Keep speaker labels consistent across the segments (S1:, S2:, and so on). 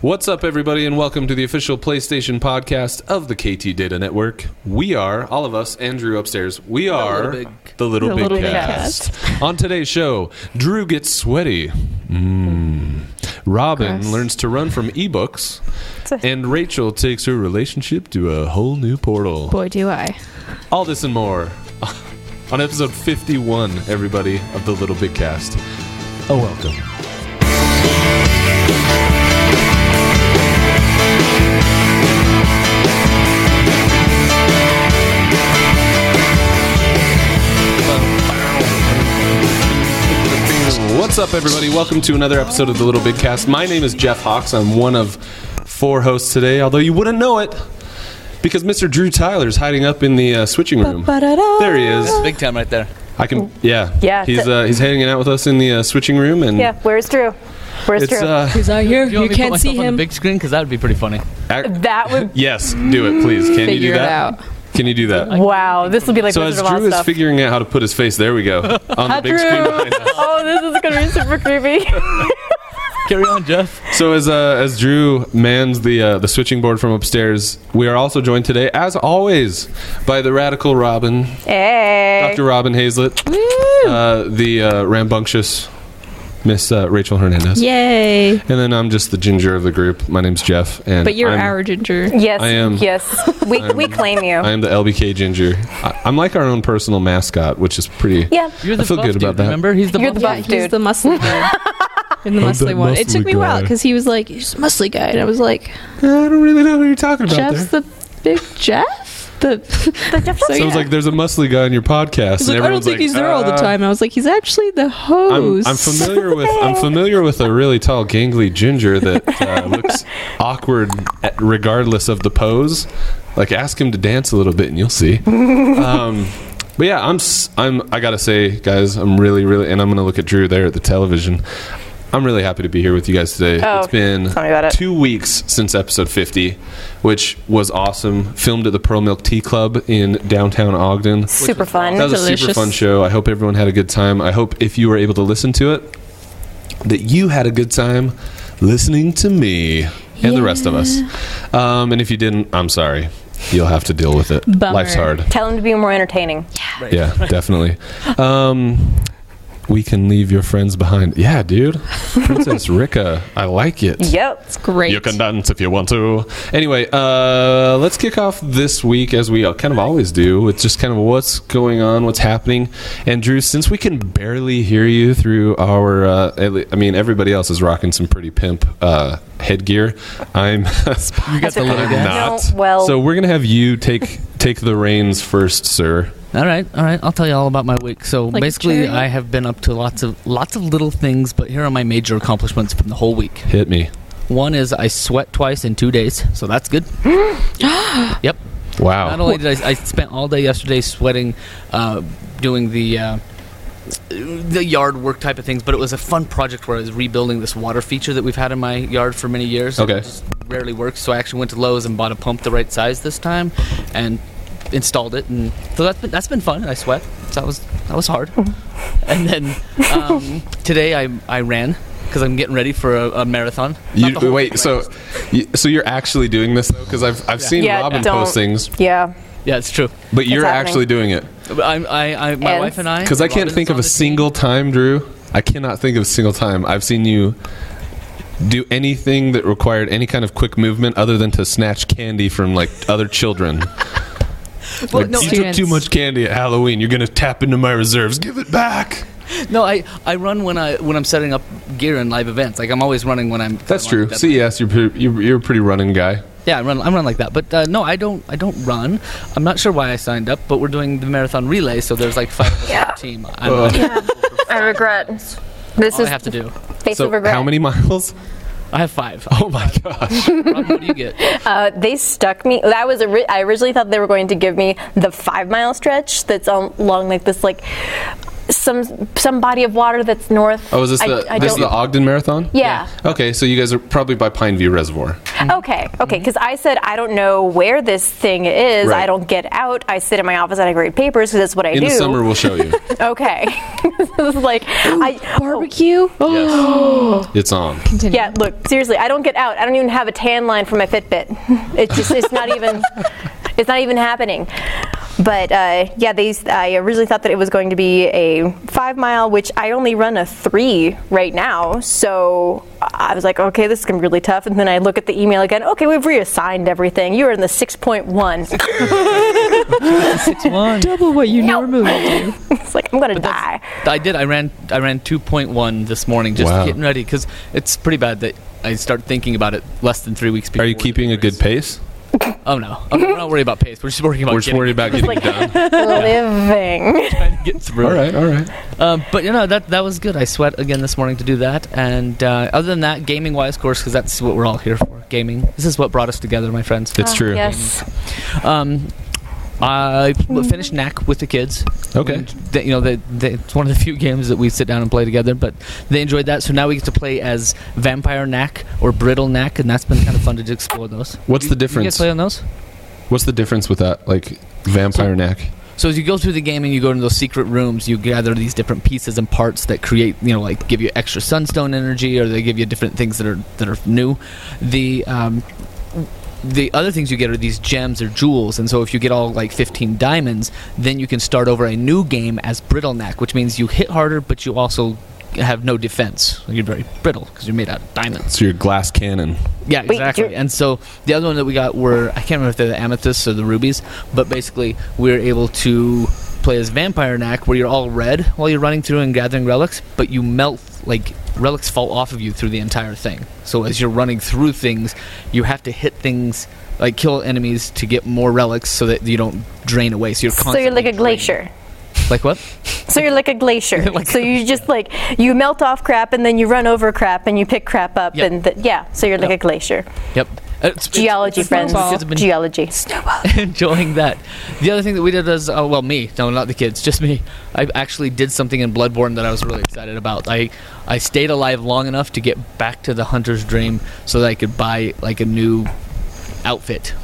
S1: What's up, everybody, and welcome to the official PlayStation podcast of the KT Data Network. We are, all of us, Andrew upstairs, we are
S2: Little Big-
S1: the Little
S3: The
S1: Big
S3: Little Big
S1: Cast. On today's show, Drew gets sweaty. Mm. Robin
S3: Gross.
S1: learns to run from ebooks. And Rachel takes her relationship to a whole new portal.
S3: Boy, do I.
S1: All this and more on episode 51, everybody, of the Little Big Cast. A welcome. What's up, everybody? Welcome to another episode of the Little Big Cast. My name is Jeff Hawks. I'm one of four hosts today, although you wouldn't know it because Mr. Drew Tyler's hiding up in the uh, switching room. There he is.
S2: Big time right there.
S1: I can, yeah,
S4: Yeah,
S1: He's uh, he's hanging out with us in the uh, switching room, and
S4: Yeah, where's Drew? Where's
S1: it's
S4: Drew?
S1: uh,
S3: He's out here.
S2: You,
S3: You,
S2: want me
S3: can't see
S2: myself on
S3: him.
S2: the big screen? Because that would be pretty funny.
S1: ac-
S4: that would.
S1: yes, do it, please. Can you do
S3: Figure it
S1: that?
S3: out.
S1: Can you do that?
S4: Wow, this will be like
S1: So as
S4: Wizard of
S1: Drew is
S4: stuff.
S1: figuring out how to put his face, there we go on the big
S4: Drew.
S1: screen behind us.
S4: oh, this is gonna be super creepy.
S2: Carry on, Jeff.
S1: So as uh, as Drew mans the uh, the switching board from upstairs, we are also joined today, as always, by the radical Robin,
S4: hey.
S1: Dr. Robin Hazlett, uh, the uh, rambunctious Miss uh, Rachel Hernandez,
S3: Yay.
S1: and then I'm just the ginger of the group. My name's Jeff, and
S3: But you're
S1: I'm,
S3: our ginger.
S4: Yes.
S1: I am-
S4: Yes. We we claim you.
S1: I am the LBK ginger. I, I'm like our own personal mascot, which is pretty.
S4: yeah.
S2: You're the
S1: I feel
S2: buff
S1: good
S2: dude,
S1: about that.
S2: Remember, he's the
S4: You're
S2: buff
S4: the
S3: Yeah,
S4: buff
S3: he's the muscly guy. In the
S1: I'm
S3: muscly one. It took me a while because he was like, he's a muscly guy. And I was like,
S1: I don't really know who you're talking about
S3: Jeff's
S1: there.
S3: the big Jeff? The,
S4: The Jeff
S3: So
S1: So
S3: yeah.
S1: it's like there's a muscly guy on your podcast,
S3: He's
S1: and
S3: like, I don't
S1: everyone's
S3: think
S1: like,
S3: he's there all the
S1: uh,
S3: time. I was like, he's actually the
S1: I'm,
S3: host.
S1: I'm familiar with I'm familiar with a really tall, gangly ginger that uh, looks awkward regardless of the pose. Like, ask him to dance a little bit, and you'll see. Um, but yeah, I'm s- I'm I gotta say, guys, I'm really really, and I'm gonna look at Drew there at the television. I'm really happy to be here with you guys today.
S4: Oh,
S1: it's been
S4: tell me about it.
S1: two weeks since episode 50, which was awesome. Filmed at the Pearl Milk Tea Club in downtown Ogden.
S4: Super fun.
S1: That was a super fun show. I hope everyone had a good time. I hope if you were able to listen to it, that you had a good time listening to me and the rest of us. Um, and if you didn't, I'm sorry. You'll have to deal with it.
S3: Bummer.
S1: Life's hard.
S4: Tell him to be more entertaining.
S2: Right.
S1: Yeah, definitely. Um, we can leave your friends behind. Yeah, dude. Princess Rika. I like it.
S4: Yep.
S3: it's great.
S1: You can dance if you want to. Anyway, uh, let's kick off this week as we kind of always do with just kind of what's going on, what's happening. And Drew, since we can barely hear you through our, uh, I mean, everybody else is rocking some pretty pimp uh, headgear. I'm
S2: You got the little guy.
S1: not.
S4: No, well-
S1: so we're gonna have you take take the reins first, sir.
S2: All right, all right. I'll tell you all about my week. So
S3: Like
S2: basically,
S3: chariot?
S2: I have been up to lots of lots of little things, but here are my major accomplishments from the whole week.
S1: Hit me.
S2: One is I sweat twice in two days, so that's good. yep.
S1: Wow.
S2: Not only did I, I spent all day yesterday sweating, uh, doing the uh, the yard work type of things, but it was a fun project where I was rebuilding this water feature that we've had in my yard for many years.
S1: Okay.
S2: It just rarely works, so I actually went to Lowe's and bought a pump the right size this time, and installed it, and so that's been that's been fun. I sweat, so that was that was hard. and then um, today I I ran because I'm getting ready for a, a marathon.
S1: You, wait,
S2: thing,
S1: so
S2: right?
S1: you, so you're actually doing this though? Because I've I've seen
S4: Yeah,
S1: Robin
S4: don't-
S1: post things,
S4: Yeah.
S2: yeah, it's true.
S1: but you're
S4: happening.
S1: actually doing it.
S2: I'm, I, I, my
S4: And-
S2: wife and I.
S1: Because I can't
S2: Robin's
S1: think of a
S2: the team.
S1: single time, Drew. I cannot think of a single time I've seen you do anything that required any kind of quick movement other than to snatch candy from like other children.
S2: Well,
S1: like,
S2: no,
S1: you took too much candy at Halloween. You're gonna tap into my reserves. Give it back.
S2: No, I, I run when I when I'm setting up gear in live events. Like I'm always running when I'm.
S1: That's
S2: I'm on
S1: true. CES, you're you're, you're a pretty running guy.
S2: Yeah, I run I run like that. But uh, no, I don't I don't run. I'm not sure why I signed up, but we're doing the marathon relay, so there's like five of us on
S4: Yeah.
S2: the team. I'm,
S1: Ugh.
S4: Yeah. I regret. This
S2: all I have to do.
S4: face
S1: So
S4: of regret.
S1: how many miles?
S2: I have five.
S1: Oh my gosh.
S2: Robin, what do you get?
S4: Uh, they stuck me. That was ori- I originally thought they were going to give me the five mile stretch that's on, along like this like some some body of water that's north.
S1: Oh, is this
S4: I-
S1: the
S4: I
S1: this is the Ogden Marathon?
S4: Yeah.
S1: Okay, so you guys are probably by Pineview Reservoir.
S4: Okay, okay, mm-hmm. because I said I don't know where this thing is.
S1: Right.
S4: I don't get out. I sit in my office and I grade papers because that's what I
S1: In
S4: do.
S1: In the summer, we'll show you.
S4: Okay. this is like I
S3: Barbecue.
S1: yes. It's on.
S3: Continue.
S4: Yeah, look, seriously, I don't get out. I don't even have a tan line for my Fitbit. It's just it's not even it's not even happening. But uh, yeah, they I originally thought that it was going to be a five mile, which I only run a three right now. So I was like, okay, this is gonna be really tough. And then I look at the email again. Okay, we've reassigned everything. You are in the six point one.
S2: Six one.
S3: Double what you normally do.
S4: it's like I'm gonna die.
S2: I did. I ran. I ran 2.1 this morning, just
S1: Wow.
S2: getting ready because it's pretty bad that I start thinking about it less than three weeks before.
S1: Are you keeping a good pace?
S2: Oh no, I'm we're not worried about pace. We're just worrying about getting
S1: We're just
S2: getting,
S1: worried about getting
S4: like-
S1: it done.
S4: Living.
S2: trying to get through.
S1: All right, all right.
S2: Um, but you know that that was good. I sweat again this morning to do that. And uh, other than that, gaming wise, of course, because that's what we're all here for. Gaming. This is what brought us together, my friends.
S1: It's true.
S4: Yes.
S2: Um, I finished Knack with the kids.
S1: Okay.
S2: They, you know, they, they, it's one of the few games that we sit down and play together. But they enjoyed that, so now we get to play as Vampire Knack or Brittle Knack, and that's been kind of fun to explore those.
S1: What's
S2: You-
S1: the
S2: You guys
S1: difference?
S2: play on those?
S1: What's the difference with that? Like vampire Knack?
S2: So as you go through the game and you go into those secret rooms, you gather these different pieces and parts that create, you know, like give you extra sunstone energy, or they give you different things that are that are new. The um, the other things you get are these gems or jewels, and so if you get all like 15 diamonds, then you can start over a new game as brittle Knack, which means you hit harder, but you also have no defense. You're very brittle because you're made out of diamonds.
S1: So your glass cannon.
S2: Yeah, exactly.
S4: you're-
S2: And so the other one that we got were I can't remember if they're the amethysts or the rubies, but basically we are able to play as vampire knack where you're all red while you're running through and gathering relics, but you melt like relics fall off of you through the entire thing. So as you're running through things, you have to hit things like kill enemies to get more relics so that you don't drain away. So you're
S4: So you're like a glacier.
S2: draining. Like what?
S4: So you're like a glacier.
S2: Like-
S4: so you just like you melt off crap and then you run over crap and you pick crap up
S2: Yep.
S4: and th- yeah. So you're like
S2: Yep.
S4: a glacier.
S2: Yep. It's- it's-
S4: Geology,
S2: it's-
S4: friends.
S2: the kids have been
S4: Geology.
S2: enjoying that. The other thing that we did was, oh, well, me, no, not the kids, just me. I actually did something in Bloodborne that I was really excited about. I I stayed alive long enough to get back to the hunter's dream so that I could buy like a new outfit.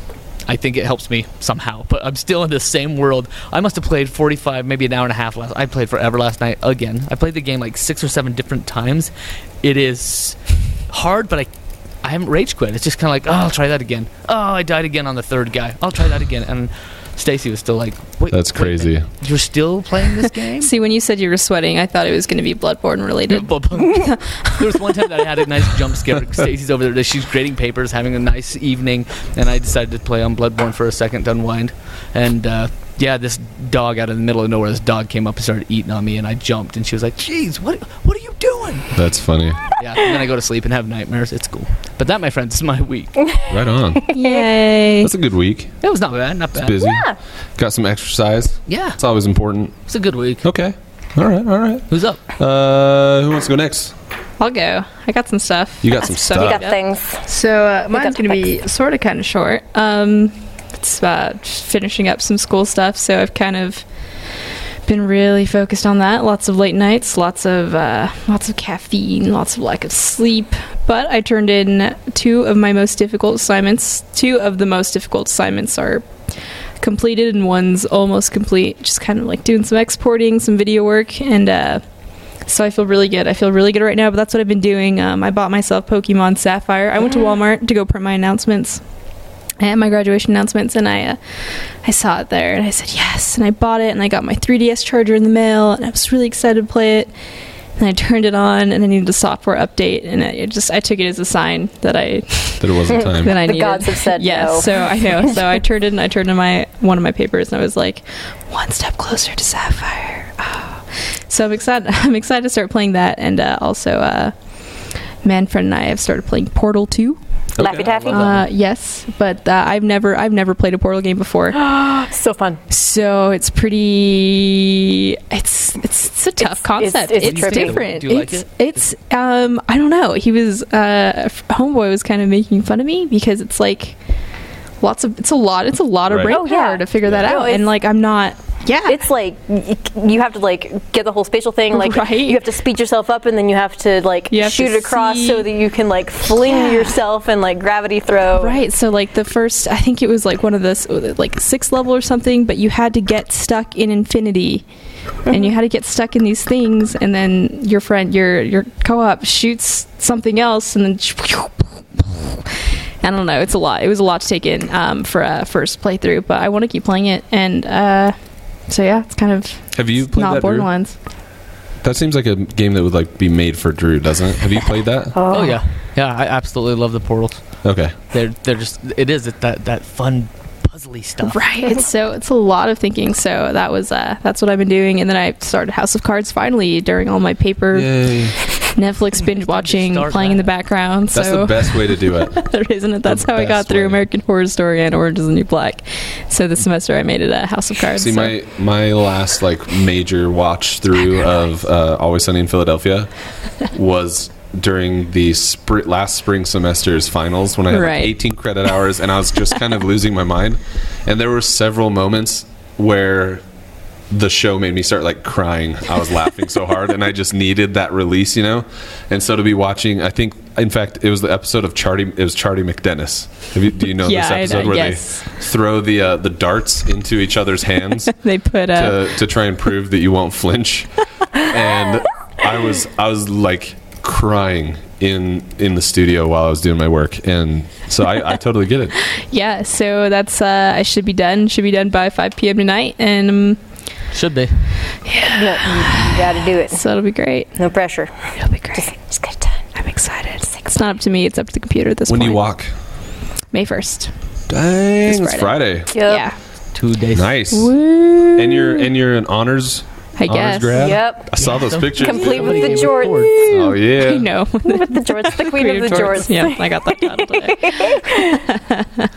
S2: I think it helps me somehow, but I'm still in the same world. I must have played 45, maybe an hour and a half last. I played forever last night again. I played the game like six or seven different times. It is hard, but I I haven't rage quit. It's just kind of like, oh, I'll try that again. Oh, I died again on the third guy. I'll try that again. And Stacy was still like, wait,
S1: That's
S2: wait
S1: crazy.
S2: minute. You're still playing this game?
S3: See, when you said you were sweating, I thought it was going to be Bloodborne related.
S2: there was one time that I had a nice jump scare. Stacy's over there. She's grading papers, having a nice evening, and I decided to play on Bloodborne for a second to unwind. And uh, yeah, this dog out of the middle of nowhere, this dog came up and started eating on me, and I jumped, and she was like, "Jeez, what what are you doing?"
S1: That's funny.
S2: Yeah, and then I go to sleep and have nightmares. It's cool. But that, my friends, is my week.
S1: Right on.
S3: Yay.
S1: That's a good week.
S2: It was not bad, not bad.
S1: Busy.
S4: Yeah.
S1: Got some exercise.
S2: Yeah,
S1: It's always important.
S2: it's a good week.
S1: Okay. All right. All right.
S2: Who's up?
S1: Uh, who wants to go next?
S3: I'll go. I got some stuff.
S1: You got some stuff.
S4: You
S1: stuff.
S4: got things.
S3: So uh, mine's going to be sort of kind of short. Um, it's uh, finishing up some school stuff, so I've kind of been really focused on that. Lots of late nights, lots of uh, lots of caffeine, lots of lack of sleep. But I turned in two of my most difficult assignments. Two of the most difficult assignments are completed, and one's almost complete. Just kind of like doing some exporting, some video work, and. Uh, so I feel really good. I feel really good right now, but that's what I've been doing. Um, I bought myself Pokemon Sapphire. I went to Walmart to go print my announcements and my graduation announcements, and I uh, I saw it there, and I said yes, and I bought it, and I got my 3DS charger in the mail, and I was really excited to play it. And I turned it on, and I needed a software update, and it it just I took it as a sign that I
S1: That it wasn't time.
S3: that I
S4: The
S3: needed.
S4: gods have said
S3: yes,
S4: no.
S3: so I know. So I turned it, and I turned in my one of my papers, and I was like, one step closer to Sapphire. Oh. So I'm excited. I'm excited to start playing that, and uh, also, uh, Manfred and I have started playing Portal Two.
S4: Laffy Taffy.
S3: Uh, yes, but uh, I've never I've never played a Portal game before,
S4: so fun.
S3: so it's pretty. It's it's, it's a tough
S4: It's-
S3: concept.
S4: it's-
S3: It's,
S4: it's
S3: different.
S2: Do you like
S3: it's
S2: it?
S3: it's um I don't know. He was uh homeboy was kind of making fun of me because it's like lots of it's a lot it's a lot of
S1: Right.
S3: brain
S4: Oh, yeah.
S3: power to figure that out
S4: it's-
S3: and like I'm not Yeah.
S4: It's like you have to like get the whole spatial thing. Like
S3: Right.
S4: you have to speed yourself up, and then you have to like
S3: have
S4: shoot
S3: to
S4: it across
S3: see-
S4: so that you can like fling
S3: Yeah.
S4: yourself and like gravity throw.
S3: Right. So like the first, I think it was like one of the s- like sixth level or something, but you had to get stuck in infinity, and you had to get stuck in these things, and then your friend, your your co-op shoots something else, and then. I don't know. It's a lot. It was a lot to take in um, for a first playthrough, but I want to keep playing it, and uh, so yeah, it's kind of
S1: Have you played
S3: not
S1: that, Drew?
S3: Borderlands.
S1: That seems like a game that would like be made for Drew, doesn't it? Have you played that?
S2: Oh, oh yeah, yeah. I absolutely love the portals.
S1: Okay.
S2: They're they're just it is it, that that fun puzzly stuff.
S3: Right. It's so it's a lot of thinking. So that was uh, that's what I've been doing, and then I started House of Cards finally during all my paper
S1: Yay.
S3: Netflix binge watching,
S2: Start
S3: playing in the background.
S1: That's
S3: so
S1: the best way to do it.
S3: there isn't it. That's
S1: The
S3: how I got through
S1: way.
S3: American Horror Story and Orange is the New Black. So this semester I made it a House of Cards.
S1: See,
S3: so-
S1: my my last like major watch through of uh, Always Sunny in Philadelphia was during the last spring semester's finals when I had
S3: Right.
S1: like 18 credit hours and I was just kind of losing my mind. And there were several moments where the show made me start like crying. I was laughing so hard, and I just needed that release, you know. And so to be watching, I think, in fact, it was the episode of Charlie. It was Charlie McDennis. Have you, do you know
S3: Yeah, I
S1: this episode
S3: know,
S1: where
S3: yes.
S1: they throw the uh, the darts into each other's hands
S3: they put
S1: to, to try and prove that you won't flinch? And I was I was like crying in in the studio while I was doing my work, and so I, I totally get it.
S3: yeah. So that's uh, I should be done. Should be done by 5 p.m. tonight, and um,
S2: Should be.
S4: No, you, you gotta do it.
S3: so it'll be great.
S4: No pressure.
S3: It'll be great.
S4: Just get it done.
S3: I'm excited. It's not up to me. It's up to the computer at this
S1: When do
S3: point.
S1: you walk?
S3: May 1st.
S1: Dang, it's
S3: Friday.
S1: Friday.
S4: Yep.
S3: Yeah.
S2: Two days.
S1: Nice.
S3: Woo.
S1: And you're and you're an honors
S3: I guess.
S1: grad.
S4: Yep.
S1: I saw those pictures.
S4: Complete with the
S2: gave us
S4: jorts.
S1: Oh yeah.
S3: I know.
S4: With the jorts, the queen of the jorts.
S3: Yeah, I got that title today.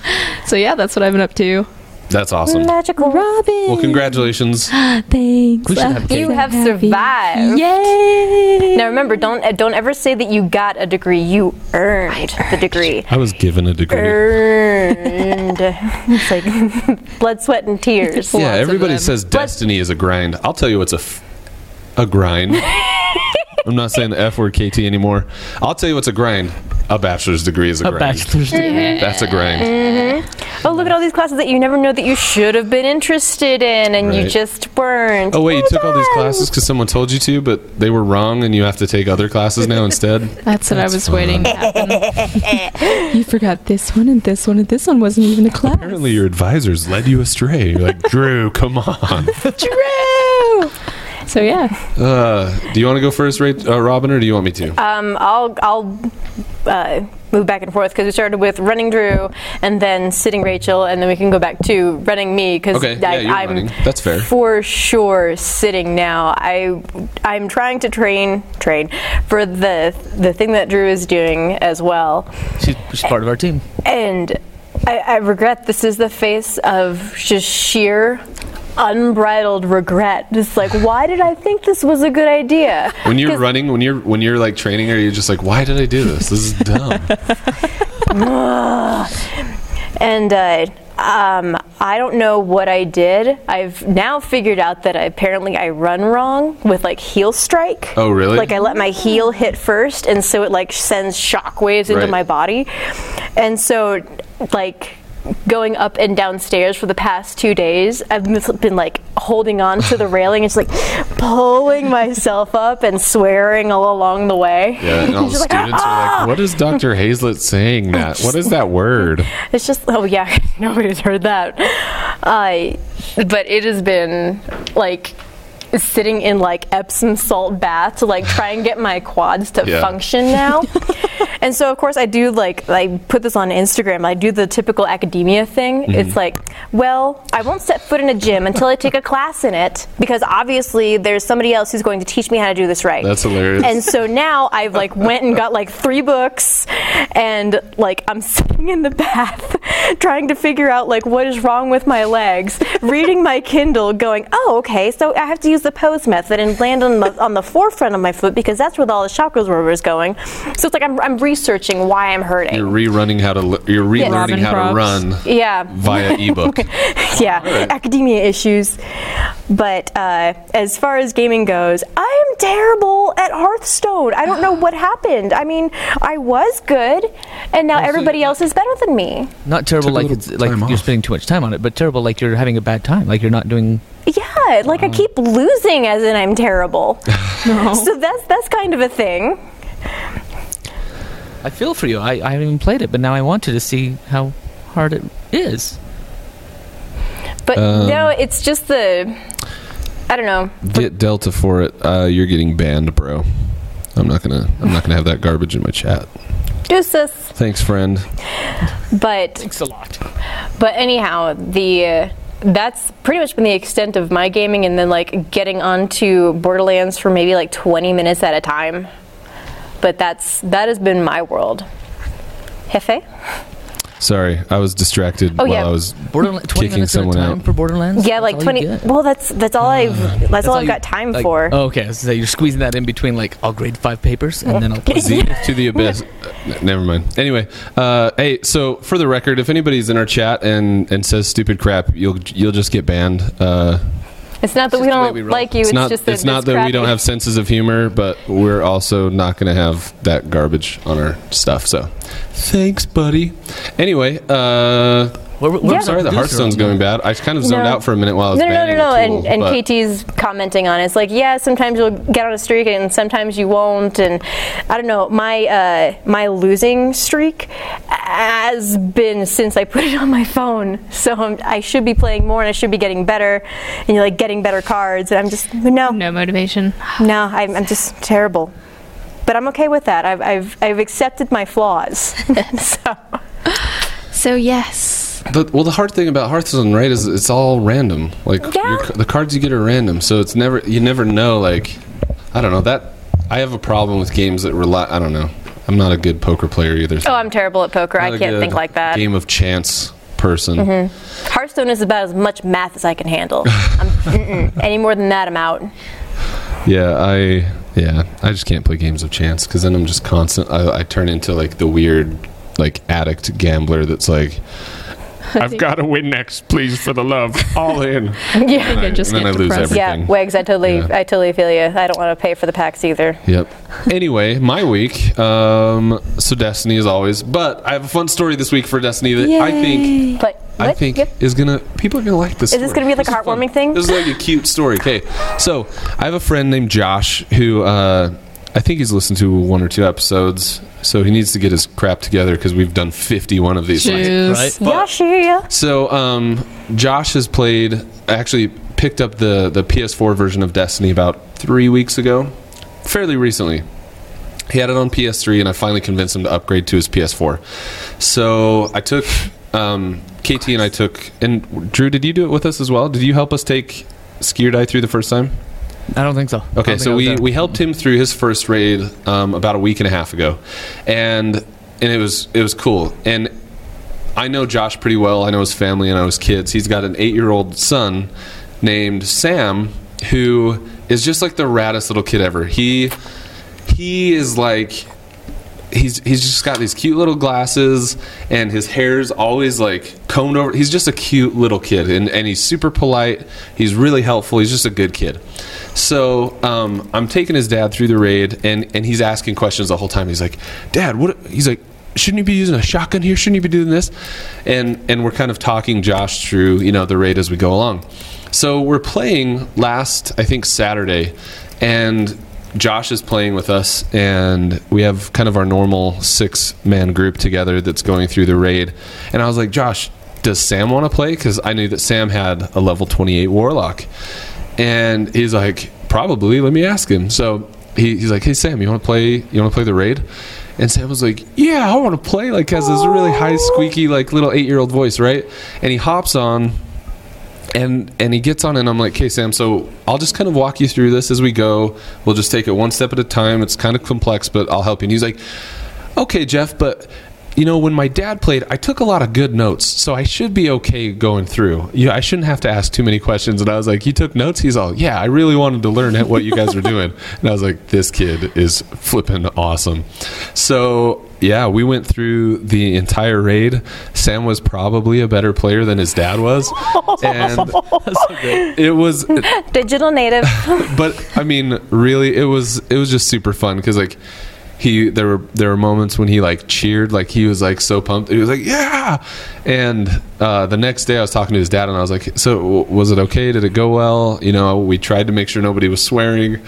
S3: so yeah, that's what I've been up to.
S1: That's awesome.
S4: Magical.
S3: Robin.
S1: Well, congratulations.
S3: Thanks.
S2: We should have cake.
S4: You have
S3: happy.
S4: survived.
S3: Yay!
S4: Now remember, don't uh, don't ever say that you got a degree. You earned the degree.
S1: I was given a degree.
S4: Earned. it's like blood, sweat, and tears.
S1: Yeah,
S3: Lots
S1: everybody says destiny is a grind. I'll tell you what's a f- a grind. I'm not saying the F word KT anymore. I'll tell you what's a grind. A bachelor's degree is a,
S2: A
S1: grind.
S2: bachelor's degree. Mm-hmm.
S1: That's a grind. Mm-hmm.
S4: Oh, look at all these classes that you never know that you should have been interested in, and you just weren't.
S1: Oh wait, you took all these classes because someone told you to, but they were wrong, and you have to take other classes now instead.
S3: That's what I was
S1: fun.
S3: waiting to happen. you forgot this one and this one and this one wasn't even a class.
S1: Apparently, your advisors led you astray. You're like, Drew, come on.
S3: True. So yeah,
S1: Uh, do you want to go first, Ray, uh, Robin, or do you want me to?
S4: Um, I'll I'll uh, move back and forth because we started with running Drew and then sitting Rachel, and then we can go back to running me because
S1: Okay, yeah,
S4: I'm
S1: running. That's fair.
S4: for sure sitting now. I I'm trying to train train for the the thing that Drew is doing as well,
S2: She's, she's part of our team.
S4: and I, I regret this is the face of just sheer. Unbridled regret. Just like, why did I think this was a good idea?
S1: When you're running, when you're when you're like training, are you just like, why did I do this? This is dumb.
S4: And uh, um, I don't know what I did. I've now figured out that I, apparently I run wrong with like heel strike.
S1: Oh, really?
S4: Like I let my heel hit first, and so it like sends shockwaves into
S1: Right.
S4: my body. And so, like going up and downstairs for the past two days, I've been like holding on to the railing and just like pulling myself up and swearing all along the way.
S1: Yeah, and all the
S4: Just like,
S1: students are like, what is Dr. Hazlett saying that? What is that word?
S4: It's just oh yeah, nobody's heard that. Uh, but it has been like sitting in like Epsom salt bath to like try and get my quads to
S1: Yeah.
S4: function now. and so of course I do like I put this on Instagram. I do the typical academia thing.
S1: Mm-hmm.
S4: It's like, well, I won't set foot in a gym until I take a class in it because obviously there's somebody else who's going to teach me how to do this right.
S1: That's hilarious.
S4: And so now I've like went and got like three books and like I'm sitting in the bath trying to figure out like what is wrong with my legs, reading my Kindle going, "Oh, okay, so I have to use the pose method and land on the on the forefront of my foot because that's where all the chakras were is going." So it's like I'm, I'm researching why I'm hurting.
S1: You're rerunning how to l- you're relearning
S3: Robin
S1: how
S3: props.
S1: to run
S4: yeah.
S1: via ebook.
S4: yeah, academia issues. But uh, as far as gaming goes, I am terrible at Hearthstone. I don't know what happened. I mean, I was good, and now everybody else is better than me.
S2: Not terrible
S1: Took a
S2: like
S1: little
S2: it's like
S1: time
S2: you're
S1: off.
S2: spending too much time on it, but terrible like you're having a bad time, like you're not doing.
S4: Yeah, like I keep losing, as in I'm terrible.
S3: No.
S4: so that's that's kind of a thing.
S2: I feel for you. I, I haven't even played it, but now I want to to see how hard it is.
S4: But
S1: Um,
S4: no, it's just the. I don't know.
S1: Get Delta for it. Uh, you're getting banned, bro. I'm not gonna. I'm not gonna have that garbage in my chat.
S4: Deuces.
S1: Thanks, friend.
S4: But
S2: Thanks a lot.
S4: But anyhow, the uh, that's pretty much been the extent of my gaming, and then like getting onto Borderlands for maybe like 20 minutes at a time. But that's that has been my world. Hefe?
S1: Sorry, I was distracted
S4: Oh,
S1: while
S4: yeah.
S1: I was
S2: Borderlands.
S1: Kicking
S2: minutes at a
S1: someone out.
S2: for Borderlands.
S4: Yeah,
S2: That's
S4: like 20. Well, that's that's all I've that's, all
S2: all
S4: I've
S2: you-
S4: got time
S2: Like-
S4: for.
S2: Oh, okay, so you're squeezing that in between like I'll grade five papers and then I'll play.
S1: Zenith to the abyss. Uh, Never mind. Anyway, uh, hey, so for the record, if anybody's in our chat and, and says stupid crap, you'll you'll just get banned. Uh,
S4: It's not that
S2: It's
S4: we
S2: just the way
S4: don't
S2: we
S4: like you.
S1: it's
S4: It's,
S1: not
S4: just that
S1: it's not that we don't have senses of humor, but we're also not going to have that garbage on our stuff. So, thanks, buddy. Anyway, uh,
S2: We're, we're,
S4: Yeah.
S1: I'm sorry the Hearthstone's going bad. I kind of zoned
S4: No.
S1: out for a minute while I was
S4: No, no, no, no, no.
S1: tool,
S4: And, and KT's commenting on it. It's like, yeah, sometimes you'll get on a streak and sometimes you won't. And I don't know. My uh, my losing streak has been since I put it on my phone. So I'm, I should be playing more and I should be getting better and you're like getting better cards. And I'm just no,
S3: No motivation.
S4: no. I'm, I'm just terrible. But I'm okay with that. I've I've, I've accepted my flaws. so
S3: So yes.
S1: The, well, the hard thing about Hearthstone, right, is it's all random. Like
S4: Yeah.
S1: your, the cards you get are random, so it's never you never know. Like I don't know that I have a problem with games that rely. I don't know. I'm not a good poker player either. so
S4: oh, I'm terrible at poker. I can't think like that.
S1: Game of chance person. Mm-hmm.
S4: Hearthstone is about as much math as I can handle. I'm. Any more than that, I'm out.
S1: Yeah, I yeah I just can't play games of chance because then I'm just constant. I, I turn into like the weird like addict gambler that's like. I've got to win next, please, for the love. All in.
S4: Yeah.
S1: And I,
S3: just
S1: and then
S3: get
S1: I lose everything.
S4: Yeah, Wags, I totally,
S1: Yeah.
S4: I totally feel you. I don't want to pay for the packs either.
S1: Yep. Anyway, my week. Um, so Destiny as always, but I have a fun story this week for Destiny that I think
S4: But
S1: I think
S4: Yep.
S1: is gonna people are gonna like this.
S4: Is this
S1: story.
S4: gonna be like a
S1: is fun.
S4: heartwarming thing?
S1: This is like a cute story. Okay, so I have a friend named Josh who uh, I think he's listened to one or two episodes, so he needs to get his crap together because we've done fifty-one of these.
S3: Jeez.
S2: Right?
S4: Yeah, yeah.
S1: So um, Josh has played, actually picked up the the PS4 version of Destiny about three weeks ago, fairly recently. He had it on PS3, and I finally convinced him to upgrade to his PS4. So I took um, KT and I took, and Drew, did you do it with us as well? Did you help us take Skier Die through the first time?
S2: I don't think so.
S1: Okay,
S2: think
S1: so we, we helped him through his first raid um, about a week and a half ago, and and it was it was cool. And I know Josh pretty well. I know his family. And I know his kids. He's got an eight year old son named Sam who is just like the raddest little kid ever. He he is like he's he's just got these cute little glasses and his hair's always like combed over. He's just a cute little kid and, and he's super polite. He's really helpful. He's just a good kid. So um, i'm taking his dad through the raid and and he's asking questions the whole time. He's like dad what he's like shouldn't you be using a shotgun here? Shouldn't you be doing this? And and we're kind of talking josh through you know the raid as we go along. So we're playing last i think saturday and Josh is playing with us, and we have kind of our normal six man group together that's going through the raid. And I was like, Josh, does Sam want to play? Because I knew that Sam had a level 28 warlock. And he's like, probably. Let me ask him. So he, he's like, hey, Sam, you want to play? You want to play the raid? And Sam was like, yeah, I want to play. Like, has this really high, squeaky, like little eight year old voice, right? And he hops on and and he gets on and I'm like, "Okay, Sam, so I'll just kind of walk you through this as we go. We'll just take it one step at a time. It's kind of complex, but I'll help you." And he's like, "Okay, Jeff, but you know, when my dad played, I took a lot of good notes, so I should be okay going through. Yeah, I shouldn't have to ask too many questions. And I was like, "You took notes?" He's all, "Yeah, I really wanted to learn what you guys were doing." And I was like, "This kid is flipping awesome." So yeah, we went through the entire raid. Sam was probably a better player than his dad was, and it was
S4: Digital native.
S1: but I mean, really, it was it was just super fun because like he there were there were moments when he like cheered, like he was like so pumped. He was like, "Yeah!" And uh, the next day, I was talking to his dad, and I was like, "So was it okay? Did it go well?" You know, we tried to make sure nobody was swearing,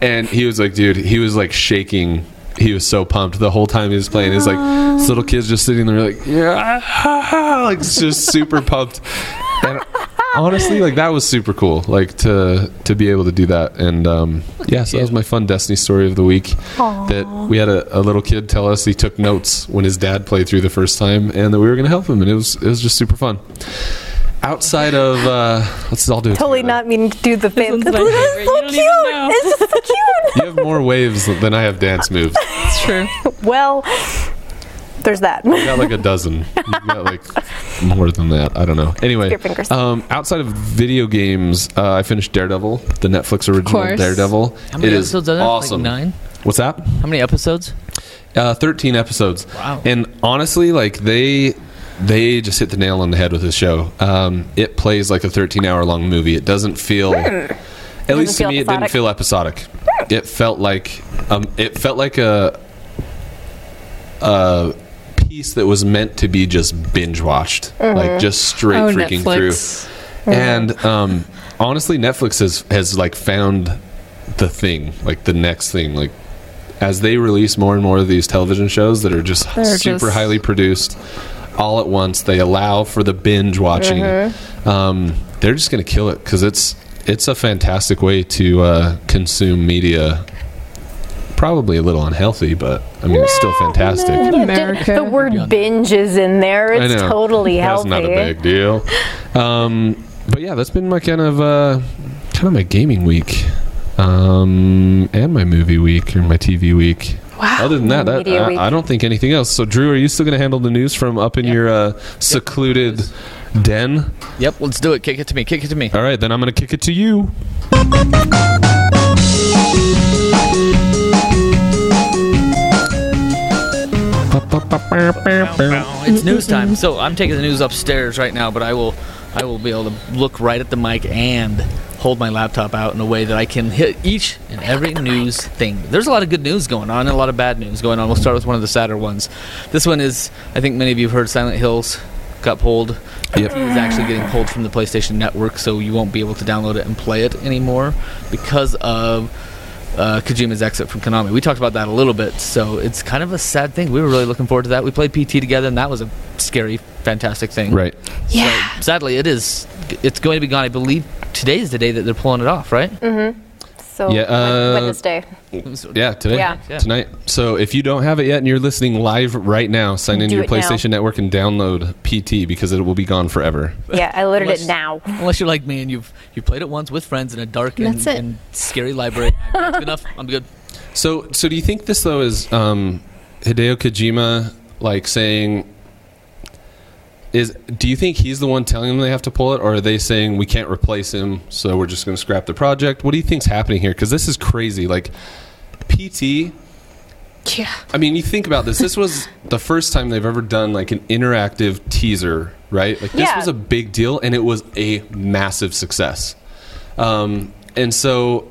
S1: and he was like, "Dude," he was like shaking. He was so pumped the whole time he was playing. He's like, this little kid's just sitting there, like, yeah, like just super pumped. And honestly, like that was super cool. Like to to be able to do that, and um, yeah, so that was my fun Destiny story of the week. That we had a, a little kid tell us he took notes when his dad played through the first time, and that we were going to help him, and it was it was just super fun. Outside of uh, let's all do it.
S4: totally
S1: together.
S4: not meaning to do the thing.
S3: one's
S4: This is so cute.
S3: even know.
S4: It's just so cute.
S1: You have more waves than I have dance moves.
S3: It's true.
S4: well, there's that.
S1: You got like a dozen. You got like more than that. I don't know. Anyway,
S4: Your fingers.
S1: um, outside of video games, uh, I finished Daredevil, the Netflix original
S3: course.
S1: Daredevil.
S2: How many
S1: It is
S2: episodes are there?
S1: Awesome.
S2: Like nine?
S1: What's that?
S2: How many episodes?
S1: Uh, Thirteen episodes.
S2: Wow.
S1: And honestly, like they they just hit the nail on the head with this show. Um, it plays like a 13 hour long movie. It doesn't feel. At least to
S4: feel
S1: me, it didn't
S4: episodic?
S1: feel episodic. It felt like um, it felt like a a piece that was meant to be just binge watched, like just straight
S3: Oh,
S1: freaking
S3: Netflix.
S1: through. And um, honestly, Netflix has has like found the thing, like the next thing, like as they release more and more of these television shows that are just
S3: They're
S1: super
S3: just-
S1: highly produced all at once they allow for the binge watching um, they're just going to kill it because it's it's a fantastic way to uh, consume media probably a little unhealthy but i mean it's still fantastic
S3: America.
S4: The word binge is in there.
S1: I
S4: It's
S1: know.
S4: totally
S1: that's
S4: healthy.
S1: not a big deal um, but yeah that's been my kind of uh, kind of my gaming week um, and my movie week and my tv week
S3: Wow.
S1: Other than that, that I, I don't think anything else. So, Drew, are you still going to handle the news from up in your uh, secluded den?
S2: Yep, let's do it. Kick it to me. Kick it to me.
S1: All right, then I'm going to kick it to you.
S2: It's news time. So I'm taking the news upstairs right now, but I will I will be able to look right at the mic and hold my laptop out in a way that I can hit each and every news thing. There's a lot of good news going on and a lot of bad news going on. We'll start with one of the sadder ones. This one is I think many of you have heard Silent Hills got pulled.
S1: Yep.
S2: It's actually getting pulled from the PlayStation Network, so you won't be able to download it and play it anymore because of uh, Kojima's exit from Konami. We talked about that a little bit, so it's kind of a sad thing. We were really looking forward to that. We played PT together, and that was a scary, fantastic thing.
S1: Right.
S3: Yeah.
S2: So, sadly, it is. It's going to be gone. I believe today is the day that they're pulling it off, right?
S4: So
S1: Yeah, uh,
S4: Wednesday.
S1: Yeah, today.
S4: Yeah.
S2: Yeah.
S1: Tonight. So, if you don't have it yet and you're listening live right now, sign into your
S4: it now.
S1: PlayStation Network and download PT because it will be gone forever.
S4: Yeah, I loaded
S2: Unless-
S4: it now.
S2: Unless you're like me and you've you played it once with friends in a dark and, and scary library. That's good enough. I'm good.
S1: So, so do you think this though is um, Hideo Kojima like saying? Is do you think he's the one telling them they have to pull it, or are they saying we can't replace him, so we're just going to scrap the project? What do you think's happening here? Because this is crazy. Like PT,
S3: Yeah.
S1: I mean, you think about this. This was the first time they've ever done like an interactive teaser, right? Like this
S4: Yeah.
S1: was a big deal, and it was a massive success. Um, and so,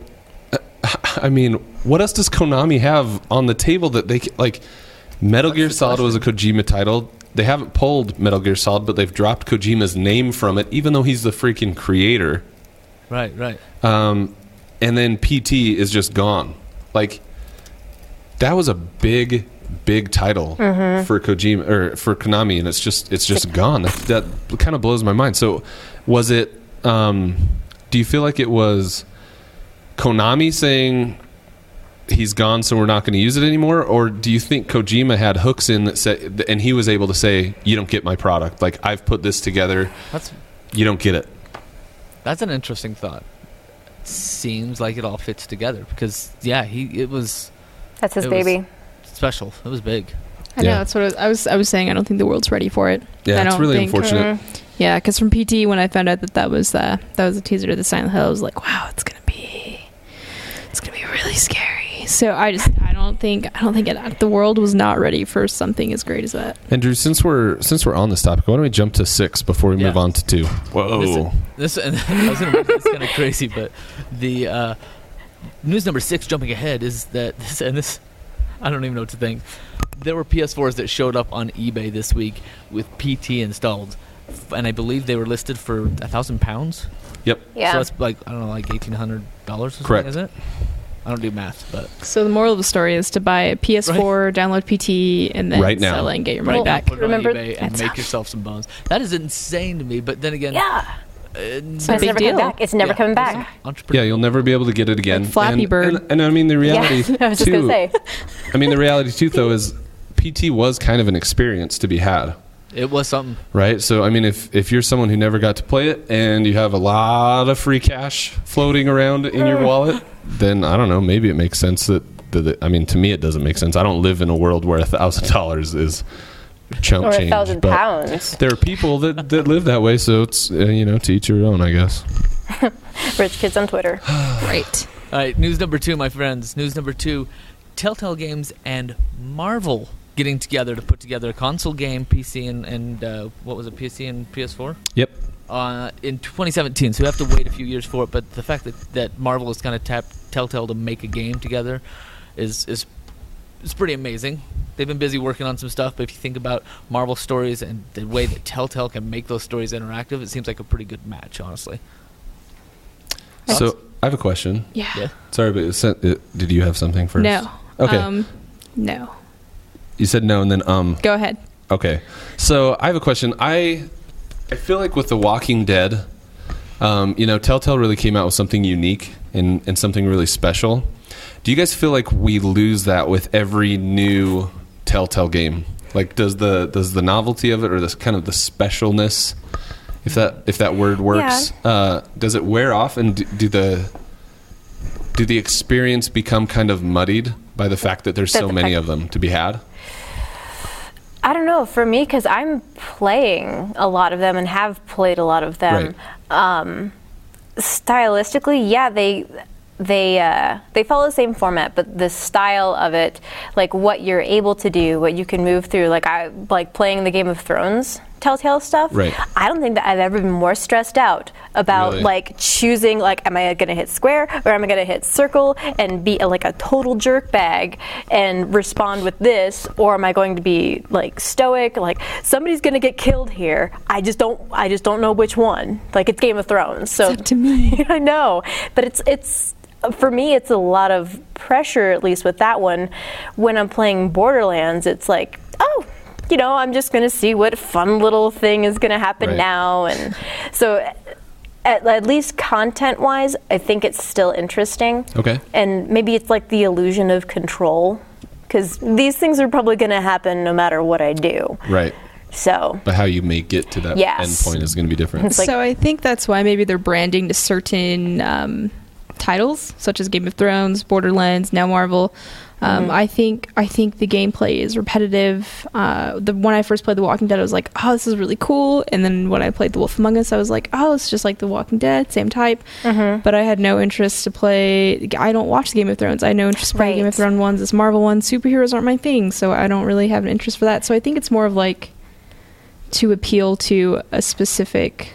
S1: I mean, what else does Konami have on the table that they like? Metal Gear Solid was a Kojima title. They haven't pulled Metal Gear Solid, but they've dropped Kojima's name from it, even though he's the freaking creator.
S2: Right, right.
S1: Um, and then PT is just gone. Like that was a big, big title for Kojima or for Konami, and it's just it's just gone. That, that kind of blows my mind. So, was it? Um, do you feel like it was Konami saying he's gone, so we're not going to use it anymore, or do you think Kojima had hooks in that said, and he was able to say, "You don't get my product. Like I've put this together.
S2: That's
S1: You don't get it."
S2: That's an interesting thought. Seems like it all fits together because yeah, he it was
S4: That's his baby.
S2: special. It was big.
S3: I know that's what I was, I was. I was saying. I don't think the world's ready for it.
S1: Yeah,
S3: I
S1: it's
S3: don't
S1: really
S3: think-
S1: unfortunate.
S3: Yeah, because from PT, when I found out that that was uh, that was a teaser to the Silent Hill, I was like, wow, it's gonna be, it's gonna be really scary. So I just, I don't think, I don't think it, the world was not ready for something as great as that.
S1: Andrew, since we're since we're on this topic, why don't we jump to six before we
S2: Yeah.
S1: move on to two? Whoa.
S2: This, this and I was gonna mention it's kind of crazy, but the uh, news number six, jumping ahead, is that this and this. I don't even know what to think. There were PS4s that showed up on eBay this week with PT installed, and I believe they were listed for a thousand pounds.
S1: Yep.
S4: Yeah.
S2: So that's like I don't know, like eighteen hundred dollars.
S1: Correct.
S2: Is it? I don't do math, but
S3: So the moral of the story is to buy a PS4, download PT, and then
S1: Right now.
S3: sell it and get your money
S4: Well,
S3: back.
S2: put it
S4: Remember-
S2: on eBay and
S3: That's-
S2: make yourself some bones. That is insane to me. But then again,
S4: yeah.
S2: uh,
S3: It's a
S4: It's never
S3: deal.
S4: coming back. It's never
S2: yeah,
S4: coming back.
S2: entrepreneur-
S1: Yeah, you'll never be able to get it again.
S3: Like Flappy
S1: and,
S3: Bird.
S1: And, and I mean the reality
S4: Yeah, I was just
S1: too.
S4: gonna say.
S1: I mean the reality too, though, is PT was kind of an experience to be had,
S2: It was something.
S1: right? So I mean, if if you're someone who never got to play it and you have a lot of free cash floating around in your wallet, then I don't know. Maybe it makes sense that. that I mean, to me, it doesn't make sense. I don't live in a world where a thousand dollars is chump
S4: Or a
S1: change.
S4: thousand
S1: but
S4: pounds.
S1: There are people that, that live that way, so it's uh, you know to each your own, I guess.
S4: Rich kids on Twitter.
S3: Right.
S2: All right, news number two, my friends. News number two: Telltale Games and Marvel getting together to put together a console game, PC and and uh, what was it, PC and PS4?
S1: Yep.
S2: Uh, in 2017, so we have to wait a few years for it. But the fact that, that Marvel is kind of tapped Telltale to make a game together is is is pretty amazing. They've been busy working on some stuff, but if you think about Marvel stories and the way that Telltale can make those stories interactive, it seems like a pretty good match, honestly.
S1: So I have a question.
S3: Yeah.
S2: Yeah.
S1: Sorry, but it, did you have something first?
S3: No.
S1: Okay.
S3: Um, no.
S1: You said no, and then um.
S3: Go ahead.
S1: Okay, so I have a question. I I feel like with The Walking Dead, um, you know, Telltale really came out with something unique and and something really special. Do you guys feel like we lose that with every new Telltale game? Like, does the does the novelty of it or this kind of the specialness, if that if that word works, uh, does it wear off? And do, do the do the experience become kind of muddied by the fact that there's so many
S4: fact-
S1: of them to be had?
S4: I don't know. For me, because I'm playing a lot of them and have played a lot of them. Um, stylistically, yeah, they they uh, they follow the same format, but the style of it, like what you're able to do, what you can move through, like I like playing the Game of Thrones Telltale stuff.
S1: Right.
S4: I don't think that I've ever been more stressed out about
S1: Really?
S4: like choosing like am I going to hit square or am I going to hit circle and be a, like a total jerk bag and respond with this or am I going to be like stoic like somebody's going to get killed here I just don't I just don't know which one like it's Game of Thrones so
S3: It's up to me.
S4: I know but it's it's for me it's a lot of pressure at least with that one when I'm playing Borderlands it's like oh you know, I'm just going to see what fun little thing is going to happen
S1: Right.
S4: now. And so, at, at least content wise, I think it's still interesting.
S1: Okay.
S4: And maybe it's like the illusion of control because these things are probably going to happen no matter what I do.
S1: Right.
S4: So,
S1: But how you may get to that
S4: Yes.
S1: end point is going to be different.
S4: Like-
S3: so I think that's why maybe they're branding to certain um, titles, such as Game of Thrones, Borderlands, now Marvel. Um,
S4: Mm-hmm.
S3: I think I think the gameplay is repetitive. Uh, the when I first played The Walking Dead, I was like, "Oh, this is really cool." And then when I played The Wolf Among Us, I was like, "Oh, it's just like The Walking Dead, same type."
S4: Mm-hmm.
S3: But I had no interest to play. I don't watch Game of Thrones. I know no interest play Game of Thrones ones. This Marvel ones, superheroes aren't my thing, so I don't really have an interest for that. So I think it's more of like to appeal to a specific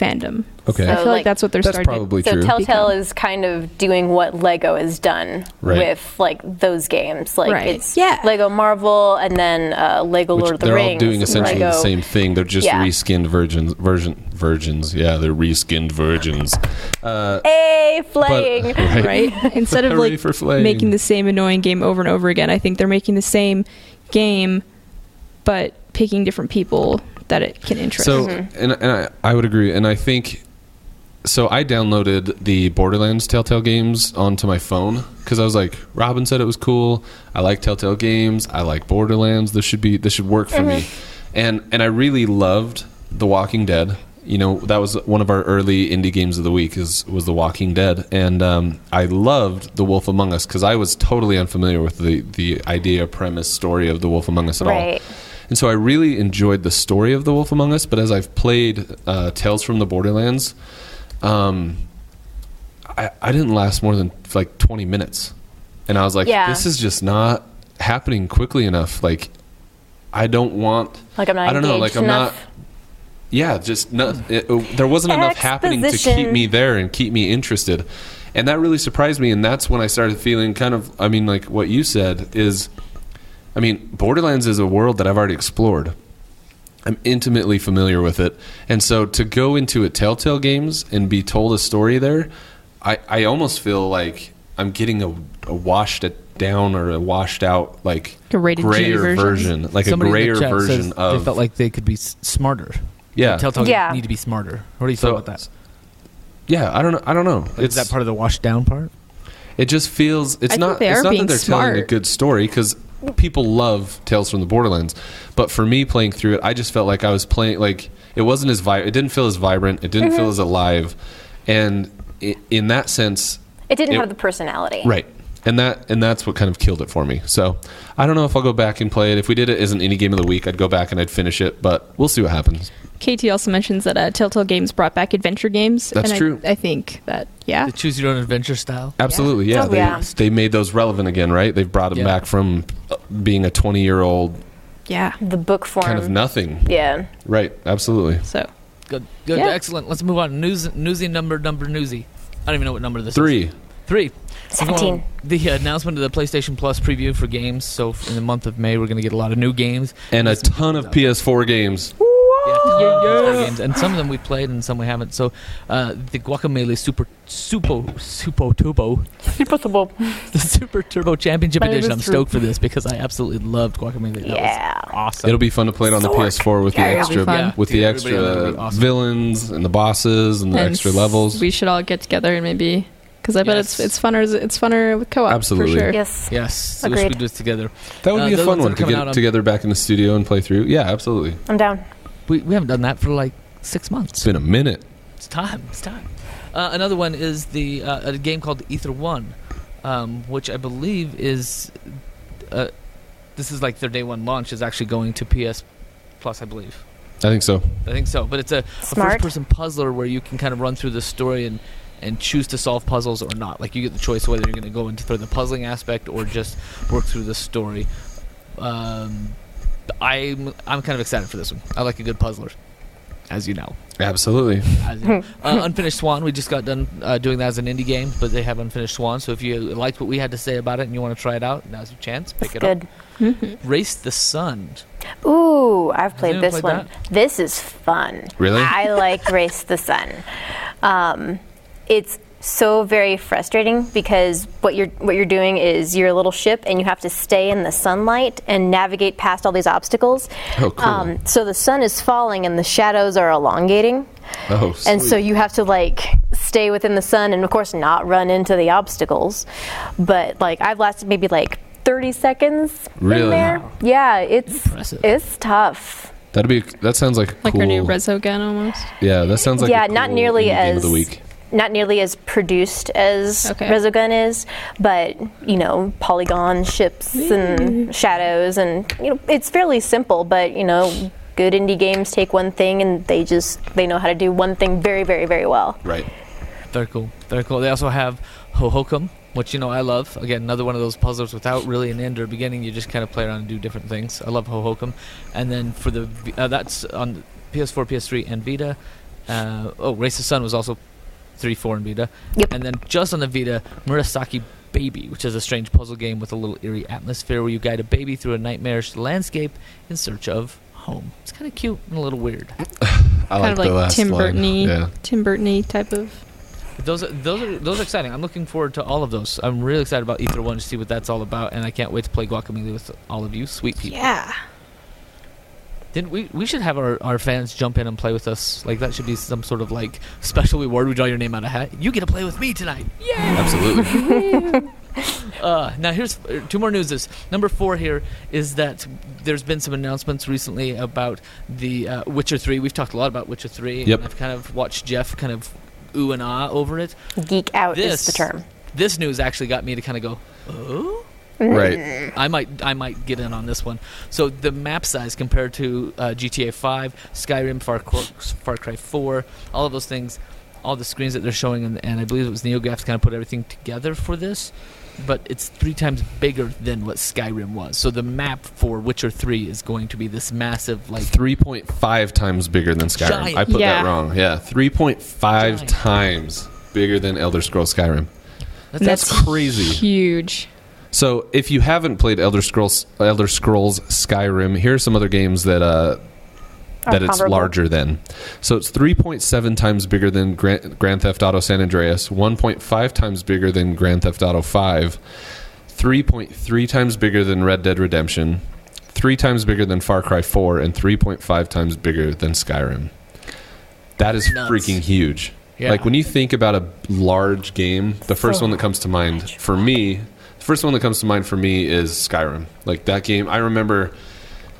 S3: fandom.
S1: Okay.
S3: I feel like,
S4: like-
S3: that's what they're
S1: That's
S3: starting.
S1: probably
S4: so
S1: true.
S4: Telltale
S3: Become.
S4: is kind of doing what Lego has done
S1: Right.
S4: with like those games. Like
S3: Right.
S4: it's
S3: Yeah.
S4: Lego Marvel and then uh, Lego
S1: Which
S4: Lord of the Rings.
S1: they're all doing essentially
S4: Lego.
S1: the same thing. They're just
S4: Yeah.
S1: reskinned virgins. Version virgins. Yeah, they're reskinned virgins. Uh,
S4: Hey,
S1: but,
S4: flaying.
S1: right.
S3: right? Instead of like
S1: for
S3: making the same annoying game over and over again, I think they're making the same game, but picking different people that it can interest.
S1: So,
S4: Mm-hmm.
S1: and, and I, I would agree. And I think so. I downloaded the Borderlands Telltale games onto my phone because I was like, Robin said it was cool. I like Telltale games. I like Borderlands. This should be this should work for me.
S4: Mm-hmm.
S1: And and I really loved The Walking Dead. you know that was one of our early indie games of the week is was The Walking Dead, and um, I loved The Wolf Among Us because I was totally unfamiliar with the the idea, premise, story of The Wolf Among Us at
S4: Right.
S1: all. And so I really enjoyed the story of The Wolf Among Us, but as I've played uh, Tales from the Borderlands, um, I, I didn't last more than like 20 minutes. And I was like,
S4: Yeah.
S1: this is just not happening quickly enough. Like, I don't want.
S4: Like I'm not
S1: I don't know. Like, I'm not. Yeah, just not, it, uh, there wasn't enough happening to keep me there and keep me interested. And that really surprised me. And that's when I started feeling kind of, I mean, like what you said is, I mean, Borderlands is a world that I've already explored. I'm intimately familiar with it. And so to go into a Telltale Games and be told a story there, I, I almost feel like I'm getting a, a washed down or a washed out, like
S3: A rated G
S1: grayer
S3: version.
S1: like
S2: Somebody
S1: a
S2: in the
S1: grayer
S2: chat
S1: version
S2: says
S1: of.
S2: They felt like they could be smarter.
S1: yeah.
S2: Telltale
S4: Yeah.
S2: need to be smarter. What do you
S1: So-
S2: feel about that?
S1: yeah, I don't know. I don't know.
S2: Is that part of the washed down part?
S1: It just feels it's
S3: I think
S1: not.
S3: they
S1: it's
S3: are
S1: not
S3: being
S1: that they're telling a good story because people love Tales from the Borderlands, but for me playing through it, I just felt like I was playing like it wasn't as vi- It didn't feel as vibrant. It didn't feel
S3: Mm-hmm.
S1: as alive, and i- in that sense,
S4: It didn't
S1: It-
S4: have the personality.
S1: right. And that and that's what kind of killed it for me. So I don't know if I'll go back and play it. If we did it as an indie game of the week, I'd go back and I'd finish it. But we'll see what happens.
S3: KT also mentions that uh, Telltale Games brought back adventure games.
S1: That's
S3: and
S1: true.
S3: I, I think that yeah,
S2: The choose your own adventure style.
S1: Absolutely, yeah.
S4: Oh,
S1: they,
S4: yeah.
S1: they made those relevant again, right? They've brought them
S2: Yeah.
S1: back from uh, being a twenty year old
S3: yeah.
S4: The book form.
S1: kind of nothing.
S4: Yeah.
S1: Right. Absolutely.
S3: So
S2: Good, good,
S3: Yeah.
S2: excellent. Let's move on. News, newsy number, number newsy. I don't even know what number this is.
S1: Three.
S2: Three.
S4: Seventeen.
S2: The announcement of the PlayStation Plus preview for games. So in the month of May, we're going to get a lot of new games.
S1: and a ton of
S2: stuff.
S1: PS4 games.
S2: Yeah, tons of PS4 games, and some of them we played and some we haven't. So, uh, the Guacamelee Super Super Super Turbo, the Super Turbo Championship
S4: But
S2: Edition. I'm
S4: true.
S2: stoked for this because I absolutely loved Guacamelee. That
S4: Yeah.
S2: was awesome.
S1: It'll be fun to play it on the PS4 with the
S3: Yeah, it'll
S1: extra
S3: fun.
S1: with the
S2: Yeah, everybody on that'll
S1: extra
S2: awesome.
S1: villains and the bosses and the
S3: and
S1: extra levels.
S3: We should all get together and maybe because I bet
S2: Yes.
S3: it's it's funner it's funner with co-op
S1: Absolutely.
S3: for sure.
S4: Yes.
S2: yes, I wish we
S4: Agreed.
S2: could do this together.
S1: that would
S2: Uh,
S1: be a fun one to get
S2: on-
S1: together back in the studio and play through. Yeah, absolutely.
S4: I'm down.
S2: We, we haven't done that for like six months.
S1: It's been a minute.
S2: It's time. It's time. Uh, another one is the uh, a game called Ether One, um, which I believe is uh, this is like their day one launch is actually going to PS Plus, I believe.
S1: I think so.
S2: I think so. But it's a, a first-person puzzler where you can kind of run through the story and and choose to solve puzzles or not. Like you get the choice whether you're going to go into for the puzzling aspect or just work through the story. Um, I'm I'm kind of excited for this one. I like a good puzzler, as you know.
S1: Absolutely.
S2: As you- uh, Unfinished Swan, we just got done uh, doing that as an indie game, but they have Unfinished Swan. So if you liked what we had to say about it and you want to try it out, now's your chance. Pick
S4: That's
S2: it
S4: good.
S2: up. Race the Sun.
S4: Ooh, I've played this
S2: played
S4: one. This is fun.
S1: Really?
S4: I like Race the Sun. Um, it's so very frustrating because what you're what you're doing is you're a little ship and you have to stay in the sunlight and navigate past all these obstacles.
S1: Oh, cool.
S4: Um, so the sun is falling and the shadows are elongating.
S1: oh, sweet.
S4: And so you have to like stay within the sun and of course not run into the obstacles. But like I've lasted maybe like 30 seconds in
S1: Really?
S4: there. Yeah, it's
S2: Impressive.
S4: it's tough.
S1: that'd be that sounds like
S3: Like
S1: cool.
S3: our new Rezo gun almost.
S1: yeah, that sounds like
S4: yeah,
S1: a
S4: not nearly
S1: indie game
S4: as
S1: of the week.
S4: Not nearly as produced as
S3: Okay.
S4: Resogun is, but you know, polygon ships and shadows and you know, it's fairly simple, but you know, good indie games take one thing and they just they know how to do one thing very very very well.
S1: Right.
S2: Very cool. Very cool. They also have Hohokum, which you know I love. Again, another one of those puzzles without really an end or beginning. You just kind of play around and do different things. I love Hohokum. And then for the uh, that's on PS4, PS3, and Vita. Uh, oh, Race of Sun was also 3, 4, and Vita.
S4: Yep.
S2: And then just on the Vita, Murasaki Baby, which is a strange puzzle game with a little eerie atmosphere where you guide a baby through a nightmarish landscape in search of home. It's kind of cute and a little weird.
S1: I
S3: kind
S1: like
S3: of
S1: the
S3: like
S1: last
S3: Tim
S1: line.
S3: Burton-y,
S1: Yeah.
S3: Tim Burton-y type of.
S2: Those are, those are those are exciting. I'm looking forward to all of those. I'm really excited about Ether One to see what that's all about, and I can't wait to play Guacamelee with all of you, sweet people.
S3: Yeah.
S2: Didn't we? We should have our, our fans jump in and play with us. Like that should be some sort of like special reward. We draw your name out of hat. You get to play with me tonight. Yeah.
S1: Absolutely.
S2: Uh, now here's uh, two more newses. Number four here is that there's been some announcements recently about the uh, Witcher Three. We've talked a lot about Witcher Three.
S1: Yep.
S2: And I've kind of watched Jeff kind of ooh and ah over it.
S4: Geek out
S2: This
S4: is the term.
S2: This news actually got me to kind of go, oh.
S1: Right.
S2: I might I might get in on this one. So the map size compared to uh, GTA 5, Skyrim, Far, Cry- Far Cry 4, all of those things, all the screens that they're showing, and, and I believe it was NeoGAFs kind of put everything together for this. But it's three times bigger than what Skyrim was. So the map for Witcher 3 is going to be this massive, like
S1: 3.5 times bigger than Skyrim.
S2: Giant.
S1: I put
S3: Yeah.
S1: that wrong. Yeah, 3.5
S2: Giant.
S1: times bigger than Elder Scrolls Skyrim. That's crazy.
S3: Huge.
S1: So, if you haven't played Elder Scrolls Elder Scrolls Skyrim, here are some other games that uh,
S4: Are
S1: that it's larger than. So it's 3.7 times bigger than Grand, Grand Theft Auto San Andreas, 1.5 times bigger than Grand Theft Auto 5, 3.3 times bigger than Red Dead Redemption, 3 times bigger than Far Cry 4 and 3.5 times bigger than Skyrim. That is
S2: Nuts.
S1: freaking huge.
S2: Yeah.
S1: Like when you think about a large game, the first
S4: So
S1: one that comes to mind for me, the first one that comes to mind for me is Skyrim. Like that game, I remember,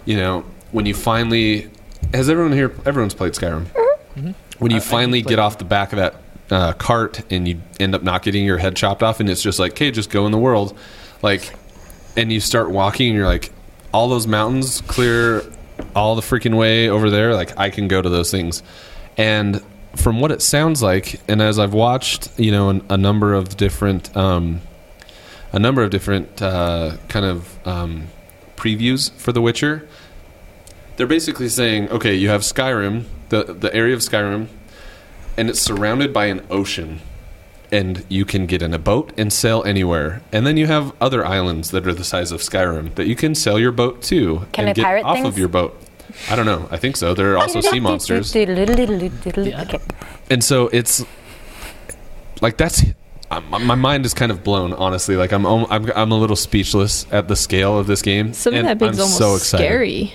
S1: you know, when you finally has everyone here everyone's played Skyrim. When you
S2: I- I
S1: finally
S2: played
S1: get off the back of that uh, cart and you end up not getting your head chopped off, and it's just like, okay, just go in the world, like, and you start walking, and you're like, all those mountains clear all the freaking way over there. Like I can go to those things, and from what it sounds like, and as I've watched, you know, an, a number of different, um, a number of different uh, kind of um, previews for The Witcher, they're basically saying, okay, you have Skyrim, the the area of Skyrim, and it's surrounded by an ocean, and you can get in a boat and sail anywhere. And then you have other islands that are the size of Skyrim that you can sail your boat to
S4: Can
S1: and
S4: I
S1: get
S4: pirate
S1: off
S4: things?
S1: of your boat. I don't know. I think so. There are also sea monsters.
S2: Yeah.
S1: And so it's like that's uh, my mind is kind of blown honestly. Like i'm i'm, I'm a little speechless at the scale of this game
S3: Some
S1: and
S3: of that big's
S1: I'm
S3: almost
S1: so excited.
S3: scary.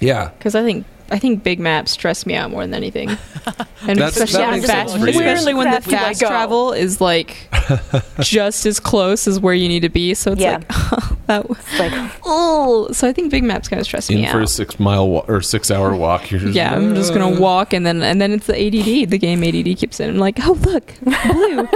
S1: Yeah.
S3: Because I think I think big maps stress me out more than anything, and
S1: That's-
S3: especially
S1: that
S3: when
S1: makes
S3: fast,
S1: sense for you.
S3: especially when the
S4: Where the
S3: fast
S4: go?
S3: travel is like just as close as where you need to be. So it's
S4: Yeah.
S3: like that.
S4: It's like
S3: Oh, so I think big maps kind of stress
S1: in
S3: me
S1: for a
S3: out.
S1: six mile wa- or six hour walk you're just,
S3: Yeah, I'm just gonna walk, and then and then it's the ADD. The game ADD keeps in. I'm like, oh look, blue,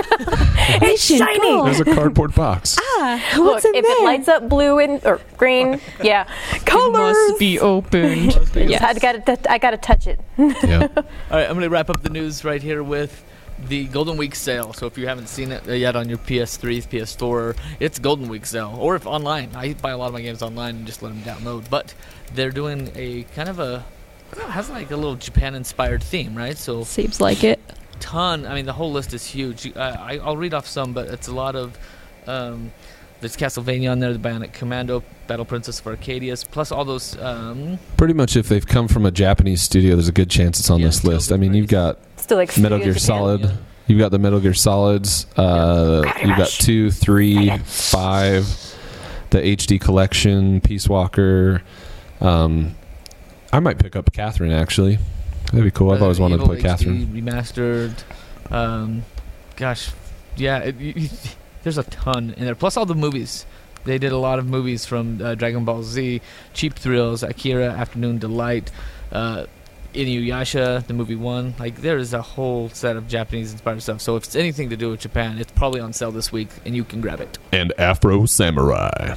S4: it's shiny.
S1: there's a cardboard box
S3: ah,
S4: Look,
S3: what's in
S4: if
S3: there?
S4: it lights up blue and or green, yeah, colors.
S3: must be opened. yes.
S4: I gotta, I gotta touch it.
S1: yeah
S2: All right, I'm going to wrap up the news right here with the Golden Week sale. So if you haven't seen it yet on your PS3, PS4, it's Golden Week sale. Or if online, I buy a lot of my games online and just let them download. But they're doing a kind of a has like a little Japan-inspired theme, right? So
S3: Seems like it.
S2: ton. I mean, the whole list is huge. Uh, I, I'll read off some, but it's a lot of. Um, there's Castlevania on there, the Bionic Commando, Battle Princess for Arcadias, plus all those. Um,
S1: pretty much if they've come from a japanese studio there's a good chance it's on
S2: Yeah,
S1: this
S2: still
S1: list. I mean you've got
S4: Still like
S1: metal
S4: Studio
S1: gear solid.
S2: Yeah.
S1: you've got the metal gear solids uh,
S4: Gravity
S1: you've got two three five the hd collection peace walker um, i might pick up catherine actually. That'd be cool. I've
S2: Uh,
S1: always wanted to
S2: Evil
S1: play catherine.
S2: Remastered. Um, gosh, yeah, it, you, you- there's a ton in there. Plus all the movies. They did a lot of movies from uh, Dragon Ball Z, Cheap Thrills, Akira, Afternoon Delight, uh, Inuyasha, the movie one. Like there is a whole set of Japanese inspired stuff. So if it's anything to do with Japan, it's probably on sale this week, and you can grab it.
S1: and afro samurai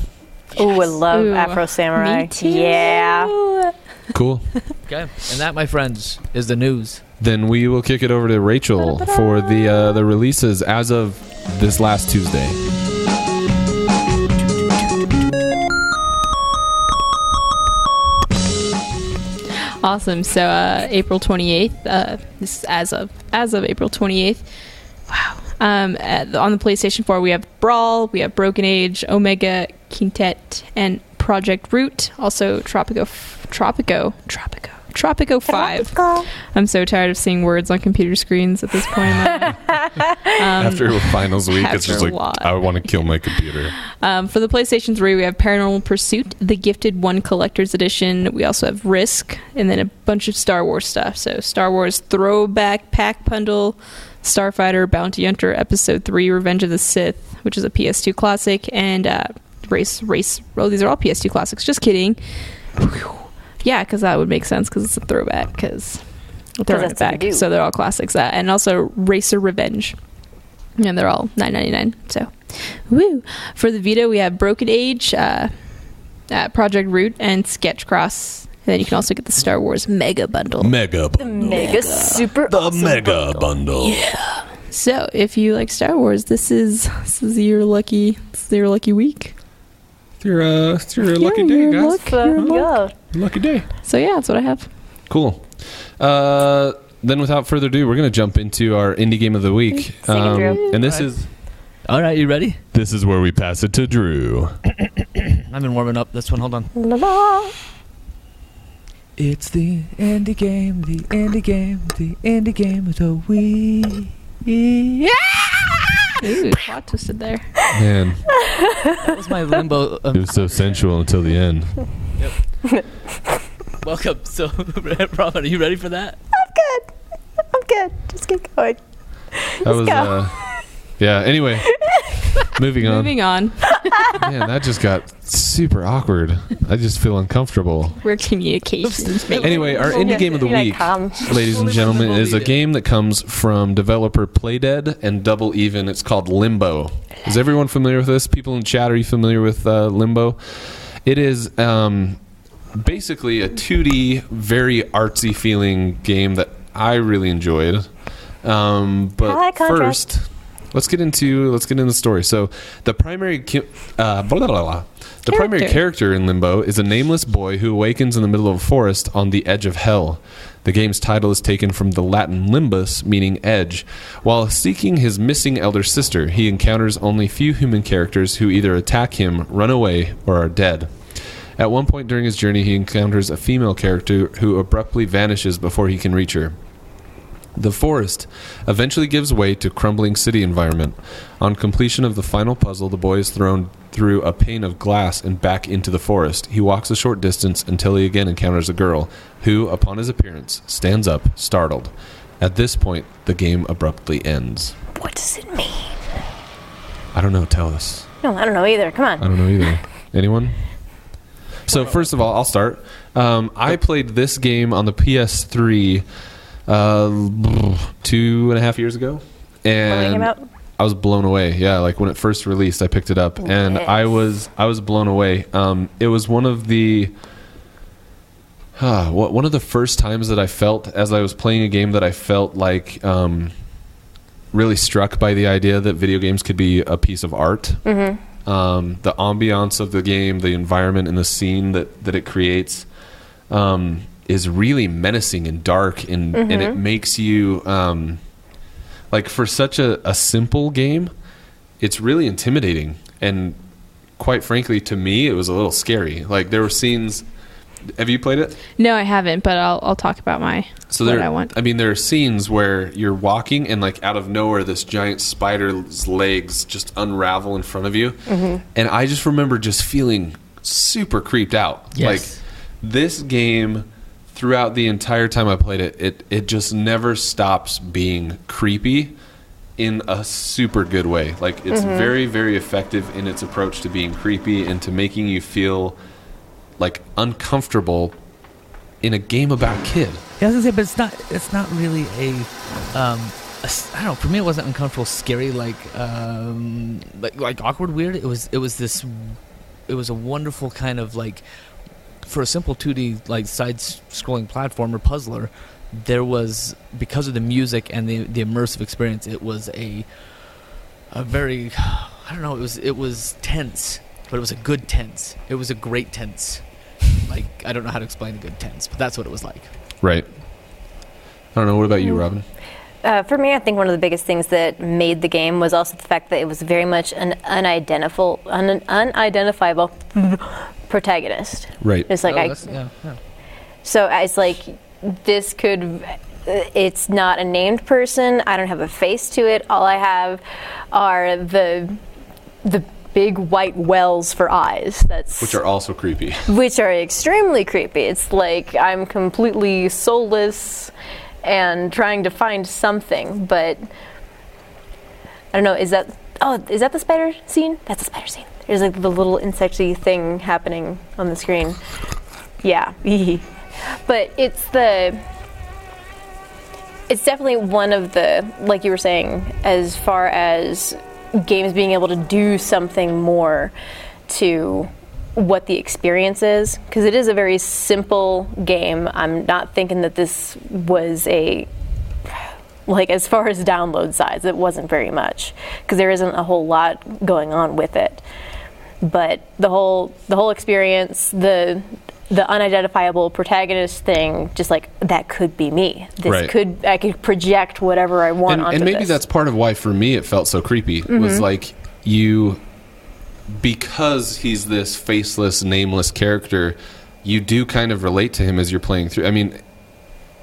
S4: Oh, I love
S3: Ooh,
S4: Afro Samurai.
S3: Me too.
S4: Yeah.
S1: cool
S2: Okay, and that, my friends, is the news.
S1: then we will kick it over to Rachel for the uh, the releases as of this last Tuesday.
S3: Awesome. So uh, April 28th. Uh, this is as of as of April 28th. Wow. Um, on the PlayStation 4, we have Brawl, we have Broken Age, Omega, Quintet, and Project Root. Also Tropico, Tropico, Tropico, Tropico 5. I'm so tired of seeing words on computer screens at this point. um,
S1: After finals week, it's just like
S3: lot.
S1: I want to kill my computer.
S3: Um, for the PlayStation 3, we have Paranormal Pursuit, the Gifted One Collector's Edition. We also have Risk, and then a bunch of Star Wars stuff. So, Star Wars Throwback Pack Bundle, Starfighter, Bounty Hunter, Episode 3, Revenge of the Sith, which is a PS2 classic, and uh, Race Race. Oh, these are all PS2 classics. Just kidding. Whew. Yeah, because that would make sense because it's a throwback. Because they're it
S4: that's what you
S3: back, so they're all classics. That and also Racer Revenge, and they're all nine ninety nine. So, woo! For the Vita, we have Broken Age, uh, uh, Project Root, and Sketch Cross. And then you can also get the Star Wars Mega Bundle.
S1: Mega
S4: The mega super The awesome Mega bundle.
S1: bundle. Yeah.
S3: So, if you like Star Wars, this is this is your lucky this is your lucky week.
S1: It's your, uh, it's your lucky day,
S3: your
S1: guys.
S3: luck-
S4: So,
S3: your luck.
S4: yeah.
S1: Lucky day.
S3: So yeah, that's what I have.
S1: Cool. Uh, then, without further ado, we're going to jump into our indie game of the week, Um,
S4: Sing it, Drew.
S1: and this is
S2: All right, you ready?
S1: this is where we pass it to Drew.
S2: I've been warming up this one. Hold on.
S4: La la.
S2: It's the indie game, the indie game, the indie game of the week.
S3: Ooh, plot twisted there.
S1: Man,
S2: That was my limbo.
S1: it
S2: Um,
S1: was so sensual until the end.
S2: welcome. So, Robin, are you ready for that?
S4: I'm good. I'm good. Just keep going.
S1: That was,
S4: go.
S1: uh, yeah. Anyway, moving on.
S3: Moving on,
S1: Man, that just got super awkward. I just feel uncomfortable.
S3: where communications make
S1: Anyway, our indie game of the week, ladies and gentlemen, is a game that comes from developer Playdead and Double Eleven. It's called Limbo. Is everyone familiar with this? People in chat, are you familiar with uh, Limbo? It is um, basically a 2D, very artsy feeling game that I really enjoyed. Um, but
S4: I like contrast.
S1: first, let's get into let's get into the story. So the primary uh, blah, blah, blah, the primary
S3: Character.
S1: character in Limbo is a nameless boy who awakens in the middle of a forest on the edge of hell. The game's title is taken from the Latin limbus, meaning edge. While seeking his missing elder sister, he encounters only few human characters who either attack him, run away, or are dead. At one point during his journey, he encounters a female character who abruptly vanishes before he can reach her. The forest eventually gives way to crumbling city environment. On completion of the final puzzle, the boy is thrown through a pane of glass and back into the forest. He walks a short distance until he again encounters a girl, who, upon his appearance, stands up, startled. At this point, the game abruptly ends.
S4: What does it mean?
S1: I don't know, tell us.
S4: No, I don't know either. Come on.
S1: I don't know either. Anyone? So first of all, I'll start. Um, I played this game on the PS3 uh, two and a half years ago,
S4: When it came
S1: and
S4: out?
S1: I was blown away. Yeah, like when it first released, I picked it up, and I was I was blown away. Um, it was one of the uh, what one of the first times that I felt as I was playing a game that I felt like um, really struck by the idea that video games could be a piece of art.
S4: Mm-hmm.
S1: Um, the ambiance of the game, the environment, and the scene that that it creates um, is really menacing and dark, and and it makes you um, like for such a, a simple game, it's really intimidating. And quite frankly, to me, it was a little scary. Like there were scenes. Have you played it?
S3: No, I haven't, but I'll I'll talk about my
S1: So
S3: what
S1: there,
S3: I want.
S1: I mean, there are scenes where you're walking and like out of nowhere, this giant spider's legs just unravel in front of you, and I just remember just feeling super creeped out.
S2: Yes.
S1: Like this game, throughout the entire time I played it, it it just never stops being creepy in a super good way. Like it's very very effective in its approach to being creepy and to making you feel like uncomfortable in a game about a kid.
S2: Yeah, I was gonna say, but it's not. It's not really a. Um, a s- I don't know. For me, it wasn't uncomfortable, scary, like um, like like awkward, weird. It was. It was this. It was a wonderful kind of like, for a simple 2D like side-scrolling platformer puzzler. There was because of the music and the the immersive experience. It was a a very I don't know. It was it was tense, but it was a good tense. It was a great tense. Like I don't know how to explain a good tense, but that's what it was like.
S1: Right. I don't know. What about you, Robin?
S4: Uh, for me, I think one of the biggest things that made the game was also the fact that it was very much an unidentifiable, un- unidentifiable protagonist.
S1: Right.
S4: It's like
S2: Oh,
S4: I,
S2: yeah, yeah.
S4: so it's like this could. It's not a named person. I don't have a face to it. All I have are the the big white wells for eyes. That's
S1: Which are also creepy.
S4: which are extremely creepy. It's like I'm completely soulless and trying to find something, but I don't know. Is that Oh, is that the spider scene? That's the spider scene. There's like the little insecty thing happening on the screen. Yeah. but it's the it's definitely one of the like you were saying as far as games being able to do something more to what the experience is because it is a very simple game. I'm not thinking that this was a like as far as download size, it wasn't very much because there isn't a whole lot going on with it. But the whole the whole experience, the the unidentifiable protagonist thing, just like that could be me. This
S1: Right.
S4: could I could project whatever I want
S1: and, and maybe
S4: this.
S1: that's part of why for me it felt so creepy
S4: Mm-hmm.
S1: was like you because he's this faceless nameless character you do kind of relate to him as you're playing through i mean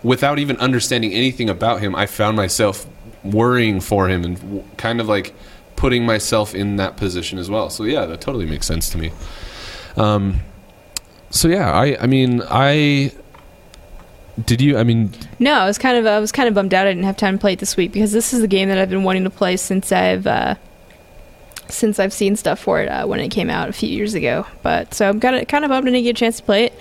S1: without even understanding anything about him i found myself worrying for him and kind of like putting myself in that position as well so yeah that totally makes sense to me um so yeah i i mean i did you i mean
S3: No, I was kind of I was kind of bummed out I didn't have time to play it this week because this is the game that I've been wanting to play since I've uh, since I've seen stuff for it uh, when it came out a few years ago. But so I'm kind of kind of bummed I didn't get a chance to play it.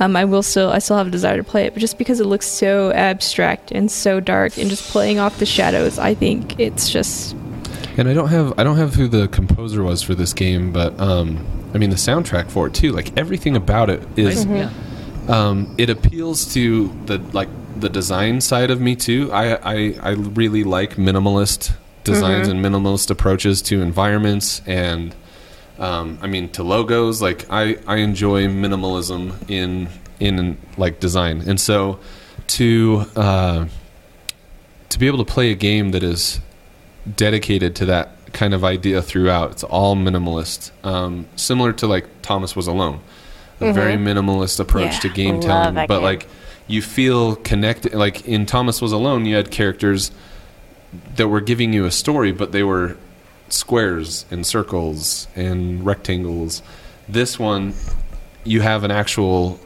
S3: Um, I will still I still have a desire to play it, but just because it looks so abstract and so dark and just playing off the shadows, I think it's just
S1: And I don't have I don't have who the composer was for this game, but um, I mean the soundtrack for it too. Like everything about it is
S2: Yeah.
S1: um, it appeals to the like the design side of me too. I I, I really like minimalist designs and minimalist approaches to environments and um, I mean to logos. Like I I enjoy minimalism in in like design, and so to uh, to be able to play a game that is dedicated to that kind of idea throughout. It's all minimalist, um, similar to like Thomas was alone, a very minimalist approach
S4: Yeah,
S1: to game telling. But
S4: game.
S1: like you feel connected. Like in Thomas was alone, you had characters that were giving you a story, but they were squares and circles and rectangles. This one, you have an actual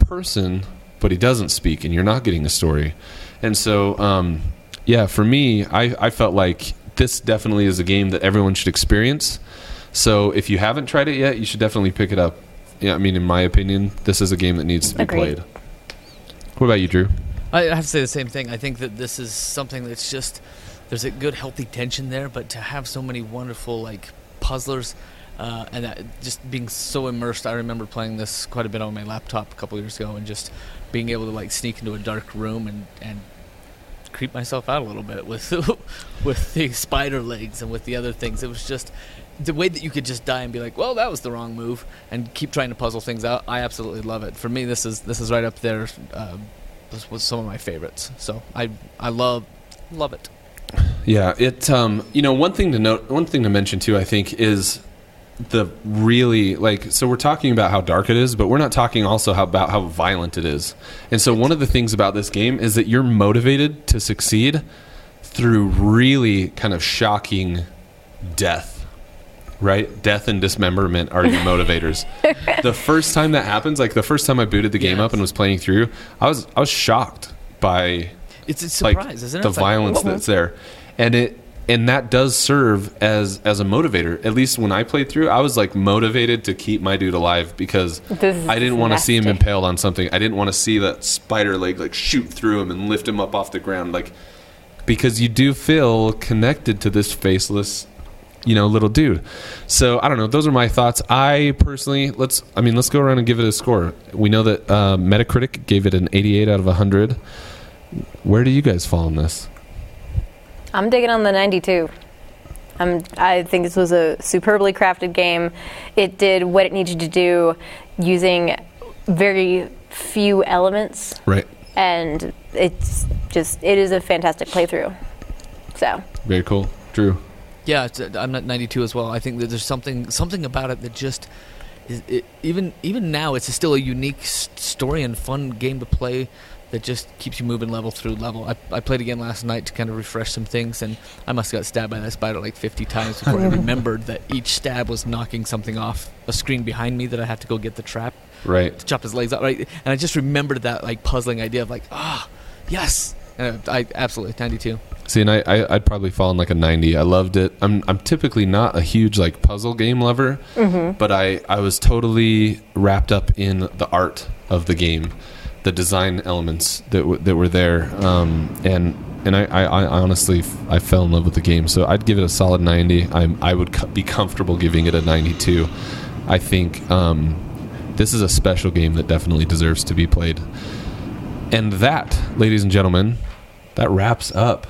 S1: person, but he doesn't speak, and you're not getting a story. And so, um, yeah, for me, I, I felt like this definitely is a game that everyone should experience. So if you haven't tried it yet, you should definitely pick it up. Yeah, I mean, in my opinion, this is a game that needs to be
S4: Agreed.
S1: played. What about you, Drew?
S2: I have to say the same thing. I think that this is something that's just there's a good healthy tension there, but to have so many wonderful like puzzlers uh, and that just being so immersed. I remember playing this quite a bit on my laptop a couple years ago, and just being able to like sneak into a dark room and and creep myself out a little bit with with the spider legs and with the other things. It was just the way that you could just die and be like, "Well, that was the wrong move," and keep trying to puzzle things out. I absolutely love it. For me, this is this is right up there. Uh, this was some of my favorites. So I I love love it.
S1: Yeah, it. Um, you know, one thing to note, one thing to mention too, I think, is the really like. So we're talking about how dark it is, but we're not talking also how, about how violent it is. And so one of the things about this game is that you're motivated to succeed through really kind of shocking death. Right, death and dismemberment are your motivators. the first time that happens, like the first time I booted the game
S2: Yes.
S1: up and was playing through, I was I was shocked by
S2: It's a
S1: like
S2: isn't it?
S1: the
S2: It's
S1: violence
S2: whoa.
S1: that's there and it and that does serve as as a motivator. At least when i played through i was like motivated to keep my dude alive because i didn't want to see him impaled on something. I didn't want to see that spider leg like shoot through him and lift him up off the ground like because you do feel connected to this faceless you know little dude. So i don't know. Those are my thoughts. I personally let's i mean let's go around and give it a score. We know that uh, metacritic gave it an 88 out of 100 where do you guys fall on this
S4: I'm digging on the 92. I'm, I think this was a superbly crafted game. It did what it needed to do using very few elements,
S1: right
S4: and it's just it is a fantastic playthrough. So
S1: very cool drew
S2: Yeah, it's, uh, I'm at 92 as well. I think that there's something something about it that just is it, even even now it's still a unique s- story and fun game to play that just keeps you moving level through level. I, I played again last night to kind of refresh some things, and I must have got stabbed by that spider like 50 times before I remembered that each stab was knocking something off a screen behind me that I had to go get the trap
S1: right
S2: to chop his legs out. Right, and I just remembered that like puzzling idea of like ah yes, and I absolutely 92.
S1: See, and I, I I'd probably fall in like a ninety. I loved it. I'm I'm typically not a huge like puzzle game lover, but I I was totally wrapped up in the art of the game, the design elements that w- that were there, um, and and I, I, I honestly f- I fell in love with the game. So I'd give it a solid ninety. I'm I would co- be comfortable giving it a ninety two. I think um, this is a special game that definitely deserves to be played. And that, ladies and gentlemen, that wraps up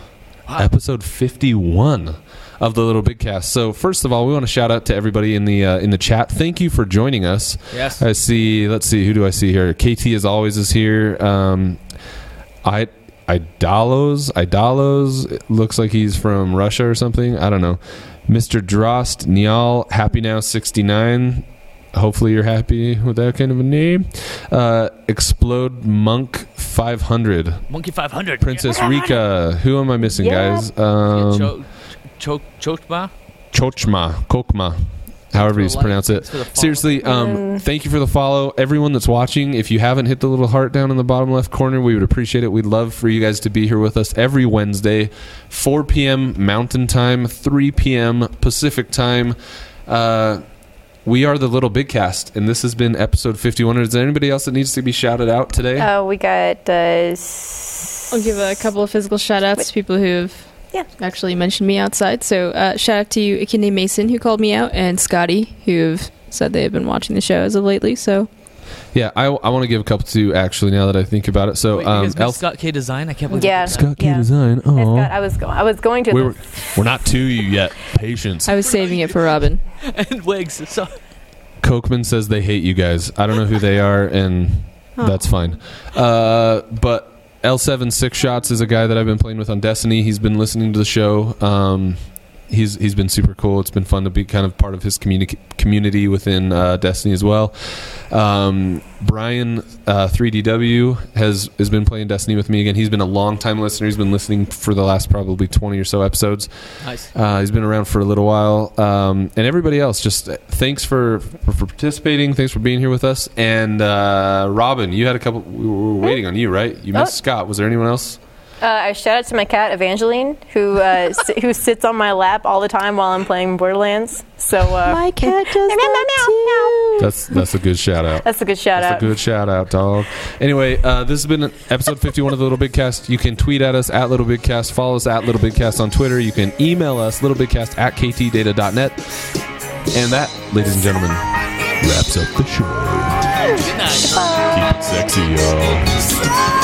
S1: episode 51 of the Little Big Cast. So first of all, we want to shout out to everybody in the uh, in the chat. Thank you for joining us.
S2: Yes.
S1: I see. Let's see. Who do I see here? KT as always is here. Um, I Idalos Idalos it looks like he's from Russia or something. I don't know. Mr. Drost Nial Happy Now 69. Hopefully you're happy with that kind of a name. Uh, Explode Monk 500.
S2: Monkey 500.
S1: Princess Rika. Who am I missing,
S4: Yeah.
S1: guys? Um,
S2: Cho- cho- Chochma?
S1: Chochma, Kokma, however you
S2: Thanks for the
S1: pronounce it.
S2: thanks for the follow.
S1: Seriously, um,
S4: Mm.
S1: thank you for the follow. Everyone that's watching, if you haven't hit the little heart down in the bottom left corner, we would appreciate it. We'd love for you guys to be here with us every Wednesday, 4 p.m. Mountain Time, 3 p.m. Pacific Time. Uh, we are the Little Big Cast, and this has been episode 51. Is there anybody else that needs to be shouted out today?
S4: Uh, we got. Uh, s-
S3: I'll give a couple of physical shout outs to people who have
S4: Yeah.
S3: actually mentioned me outside. So, uh, shout out to you, Akinde Mason, who called me out, and Scotty, who have said they have been watching the show as of lately. So,
S1: yeah, I, I want to give a couple to actually now that I think about it. So,
S2: Wait,
S1: um, Elf-
S2: Scott K Design? I can't believe
S4: Yeah.
S2: that.
S1: Scott K
S4: Yeah.
S1: Design.
S4: I,
S1: Oh,
S4: got, I was go- I was going to.
S1: We were, we're not to you yet. Patience.
S3: I was saving it for Robin.
S2: and Wigs. So,
S1: Kochman says they hate you guys. I don't know who they are, and
S3: Oh.
S1: that's fine. Uh, but L7 Six Shots is a guy that I've been playing with on Destiny. He's been listening to the show. Um, he's he's been super cool. It's been fun to be kind of part of his communi- community within uh, Destiny as well. Um, Brian uh, 3DW has has been playing Destiny with me again. He's been a long time listener. He's been listening for the last probably 20 or so episodes.
S2: nice.
S1: Uh, he's been around for a little while, um, and everybody else. Just uh, thanks for, for for participating. Thanks for being here with us. And uh, Robin, you had a couple. We were waiting on you, right? You missed
S4: Oh.
S1: Scott. Was there anyone else?
S4: Uh, I shout out to my cat Evangeline, who uh, si- who sits on my lap all the time while I'm playing Borderlands. So uh,
S3: My cat does
S4: Meow, meow, meow,
S3: that too.
S1: That's that's a good shout out.
S4: that's a good shout out.
S1: That's
S4: out.
S1: a good shout out, dog. Anyway, uh, this has been episode 51 of the Little Big Cast. You can tweet at us at Little Big Cast. Follow us at Little Big Cast on Twitter. You can email us littlebigcast at ktdata.net. And that, ladies and gentlemen, wraps up the show.
S2: Good night.
S1: Keep it sexy, y'all.